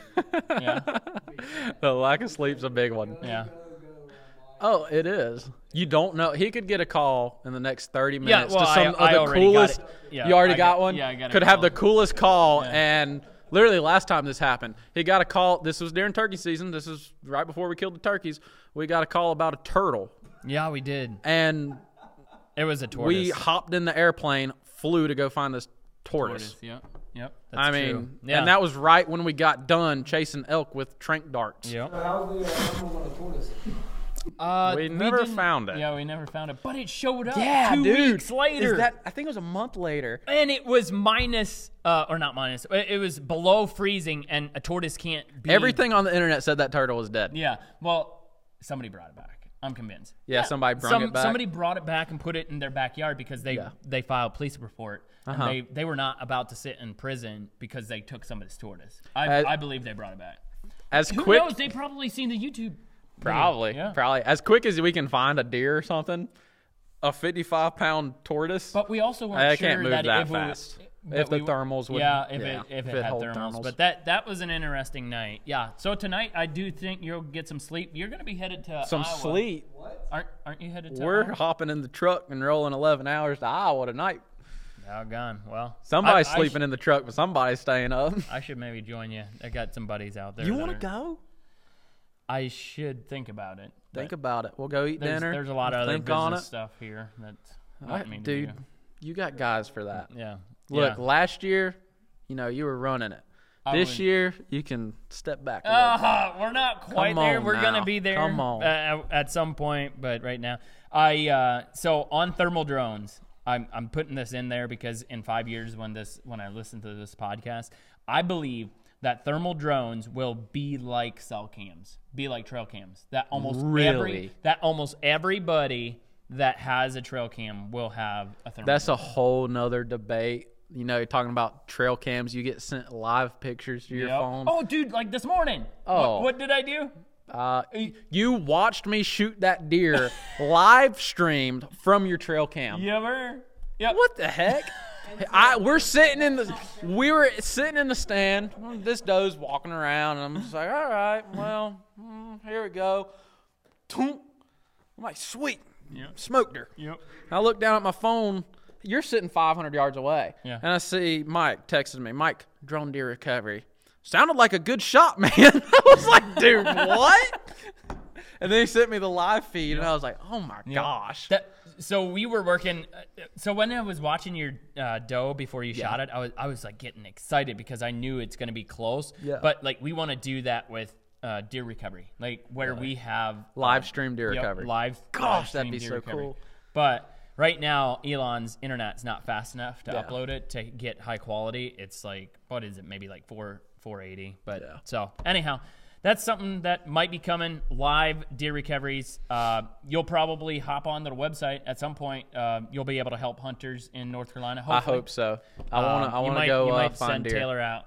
Yeah. the lack of sleep's a big one. Yeah. Go, go. Oh, it is. You don't know. He could get a call in the next 30 Yeah, minutes well, to some I- of the coolest. Yeah, you already I got, got- one? yeah, I got a Could have call. the coolest call. Yeah. And literally, last time this happened, he got a call. This was during turkey season. This is right before we killed the turkeys. We got a call about a turtle. Yeah, we did. And It was a tortoise. we hopped in the airplane, flew to go find this tortoise. tortoise. Yep. Yep. That's I true. mean, yeah. and that was right when we got done chasing elk with trank darts. Yep. So how's the uh, number one tortoise? Uh, We never didn't- found it. Yeah, we never found it, but it showed up Yeah, two dude. weeks later. Is that? I think it was a month later. and it was minus, uh, or not minus. It it was below freezing, and a tortoise can't be Everything on the internet said that turtle was dead. Yeah. Well, somebody brought it back. I'm convinced. Yeah, somebody brung Some, it back. Somebody brought it back and put it in their backyard because they Yeah. they filed police report Uh-huh. and they they were not about to sit in prison because they took somebody's tortoise. I, Uh, I believe they brought it back. As Who quick, knows? They probably seen the YouTube. video. probably, Yeah. probably as quick as we can find a deer or something, a 55 pound tortoise. But we also weren't I sure can't move that, that if fast. It, If that the thermals would- yeah, if yeah, it if, if it, it had hold thermals. thermals. But that that was an interesting night. Yeah. So tonight I do think you'll get some sleep. You're gonna be headed to Some Iowa. sleep. Aren't aren't you headed to? We're Iowa? hopping in the truck and rolling 11 hours to Iowa tonight. Doggone. Well, Somebody's I- I sleeping sh- in the truck, but somebody's staying up. I should maybe join you. I got some buddies out there. You want to go? I should think about it. Think about it. We'll go eat there's, dinner. There's a lot of other business stuff here that I I- mean dude, do. you got guys for that. Yeah. Look, Yeah. last year, you know, you were running it. I this would- year, you can step back. Uh, we're not quite Come there. We're gonna be there Come on. uh, at, some point, but right now, I uh, so on thermal drones. I'm I'm putting this in there because in five years, when this when I listen to this podcast, I believe that thermal drones will be like cell cams, be like trail cams. That almost every Really? that almost everybody that has a trail cam will have a thermal. That's drone. a whole nother debate. You know, you're talking about trail cams. You get sent live pictures to your Yep. phone. Oh, dude, like this morning. Oh. What, what did I do? Uh, you watched me shoot that deer live streamed from your trail cam. You ever? Yep. What the heck? I we're sitting in the we were sitting in the stand. This doe's walking around, and I'm just like, all right, well, mm, here we go. I'm like, sweet, Yep. smoked her. Yep. I look down at my phone. You're sitting 500 yards away. Yeah. And I see Mike texting me, Mike, drone deer recovery. Sounded like a good shot, man. I was like, dude, what? and then he sent me the live feed, and I was like, oh my gosh. That, so we were working. uh, So when I was watching your uh, doe before you shot it, I was I was like getting excited because I knew it's going to be close. Yeah. But like we want to do that with uh, deer recovery, like where we have Live um, stream deer yep, recovery. Live. Gosh, live that'd be so recovery. cool. But right now, Elon's internet's not fast enough to Yeah. upload it to get high quality. It's like what is it? Maybe like four 480. But Yeah. so anyhow, that's something that might be coming live deer recoveries. Uh, you'll probably hop on the website at some point. Uh, you'll be able to help hunters in North Carolina. I hope so. I want Um, to. I want to go You uh, might find send deer. Taylor out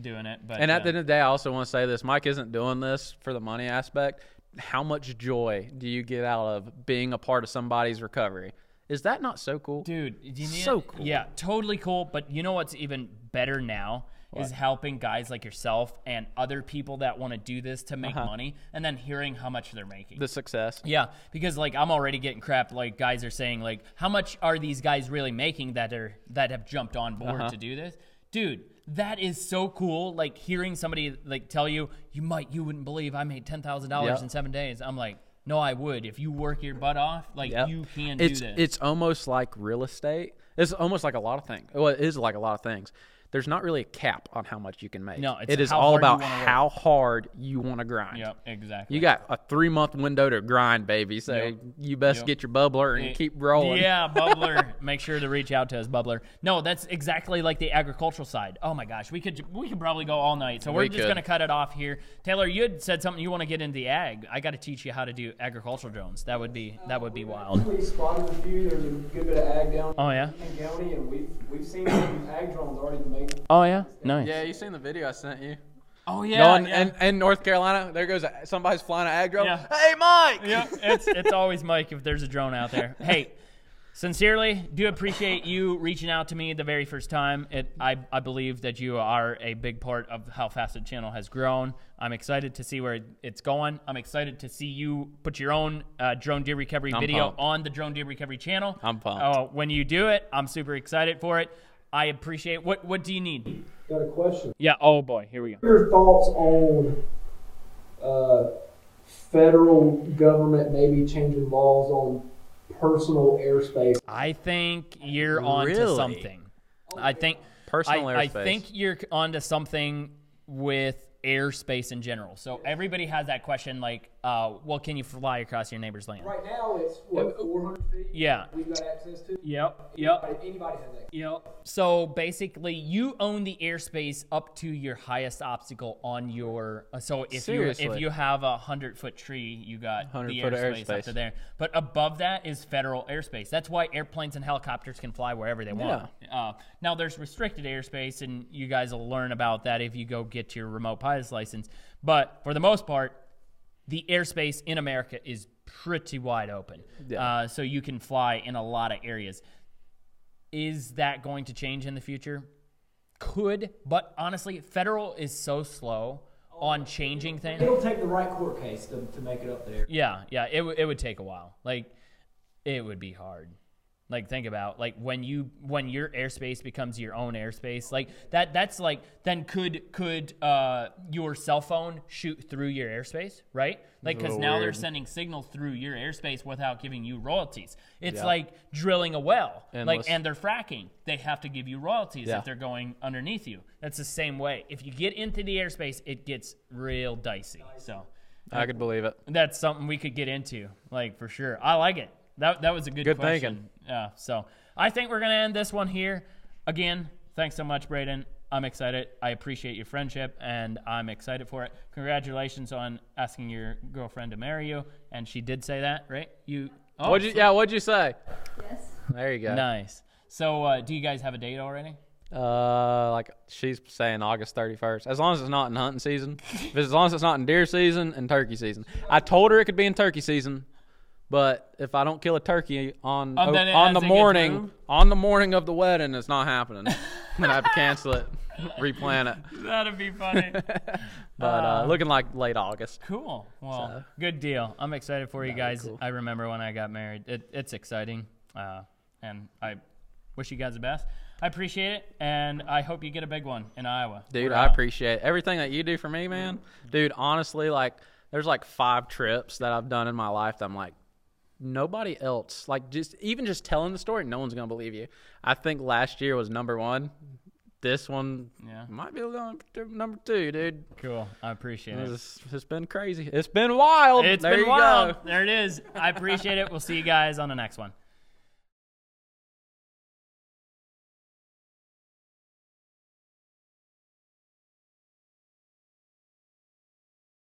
doing it, but And at uh, the end of the day, I also want to say this: Mike isn't doing this for the money aspect. How much joy do you get out of being a part of somebody's recovery? Is that not so cool? Dude, you need So cool. Yeah, totally cool. But you know what's even better now is helping guys like yourself and other people that want to do this to make money, and then hearing how much they're making. Uh-huh. The success. yeah, because like I'm already getting crap. Like guys are saying, like, how much are these guys really making that are that have jumped on board Uh-huh. to do this, dude? That is so cool. Like hearing somebody like tell you, you might, you wouldn't believe I made ten thousand dollars in seven days. I'm like, no, I would. If you work your butt off, like Yep. you can it's, do this. It's almost like real estate. It's almost like a lot of things. Well, it is like a lot of things. There's not really a cap on how much you can make. No, it's it is all about how hard you want to grind. Yep, exactly. You got a three month window to grind, baby. So Yep. you best Yep. get your bubbler and keep rolling. Yeah, bubbler. Make sure to reach out to us, bubbler. No, that's exactly like the agricultural side. Oh my gosh, we could we could probably go all night. So we're We just could. gonna cut it off here. Taylor, you had said something you want to get into the ag. I got to teach you how to do agricultural drones. That would be that would be wild. We spotted a few. There's a good bit of ag down Oh yeah. in county, and we've we've seen some ag drones already making. Oh yeah. Nice. Yeah, you seen the video I sent you? Oh yeah, Going yeah. in, in North Carolina, there goes a, somebody's flying an ag drone. Yeah. Hey, Mike. yeah, it's it's always Mike if there's a drone out there. Hey, sincerely, do appreciate you reaching out to me the very first time. It I I believe that you are a big part of how fast the channel has grown. I'm excited to see where it's going. I'm excited to see you put your own uh, drone deer recovery I'm video pumped. on the drone deer recovery channel. I'm pumped. Uh, when you do it, I'm super excited for it. I appreciate. What what do you need? Got a question. Yeah. Oh boy, here we go. Your thoughts on uh, federal government maybe changing laws on personal airspace? I think you're onto Really? something. I think Personal I, I think you're onto something with airspace in general. So everybody has that question, like, uh, well, can you fly across your neighbor's land? Right now, it's what 400 feet. Yeah. we've got access to. Yep. Yep. Anybody, anybody has access. Yep. So basically, you own the airspace up to your highest obstacle on your. uh, So if you if you have a hundred foot tree, you got the foot of airspace, up to there. But above that is federal airspace. That's why airplanes and helicopters can fly wherever they want. Uh, now there's restricted airspace, and you guys will learn about that if you go get your remote pilot's license. But for the most part, the airspace in America is pretty wide open. Yeah. Uh, so you can fly in a lot of areas. Is that going to change in the future? Could, but honestly, federal is so slow on changing things. It'll take the right court case to, to make it up there. Yeah, yeah, it, w- it would take a while. Like, it would be hard. Like, think about like when you when your airspace becomes your own airspace. Like that. That's like then could could uh, your cell phone shoot through your airspace, right? Like because now they're sending signals through your airspace without giving you royalties. It's Yeah. like drilling a well. Endless. Like and they're fracking. They have to give you royalties Yeah. if they're going underneath you. That's the same way. If you get into the airspace, it gets real dicey. So. I could believe it. That's something we could get into, like for sure. I like it. That that was a good, Good question. thinking. Yeah. So I think we're gonna end this one here. Again, thanks so much, Braydon. I'm excited. I appreciate your friendship, and I'm excited for it. Congratulations on asking your girlfriend to marry you, and she did say that, right? You. Oh, what'd you? Yeah, what'd you say? Yes. There you go. Nice. So, uh, do you guys have a date already? Uh, like she's saying August 31st. As long as it's not in hunting season. As long as it's not in deer season and turkey season. I told her it could be in turkey season, but if I don't kill a turkey on then on the morning on the morning of the wedding, it's not happening. Then I'm have to cancel it, replan it. That'd be funny. But uh, looking like late August. Cool. Well, So- good deal. I'm excited for you guys. cool. I remember when I got married. It, it's exciting, uh, and I wish you guys the best. I appreciate it, and I hope you get a big one in Iowa. Dude, I appreciate everything that you do for me, man. Dude, honestly, like there's like five trips that I've done in my life that I'm like nobody else like just even just telling the story, no one's gonna believe you. I think last year was number one. This one Yeah. might be number number two, dude. Cool. I appreciate it. It's, it's been crazy. It's been wild. It's there been wild. go. There it is. I appreciate it. We'll see you guys on the next one.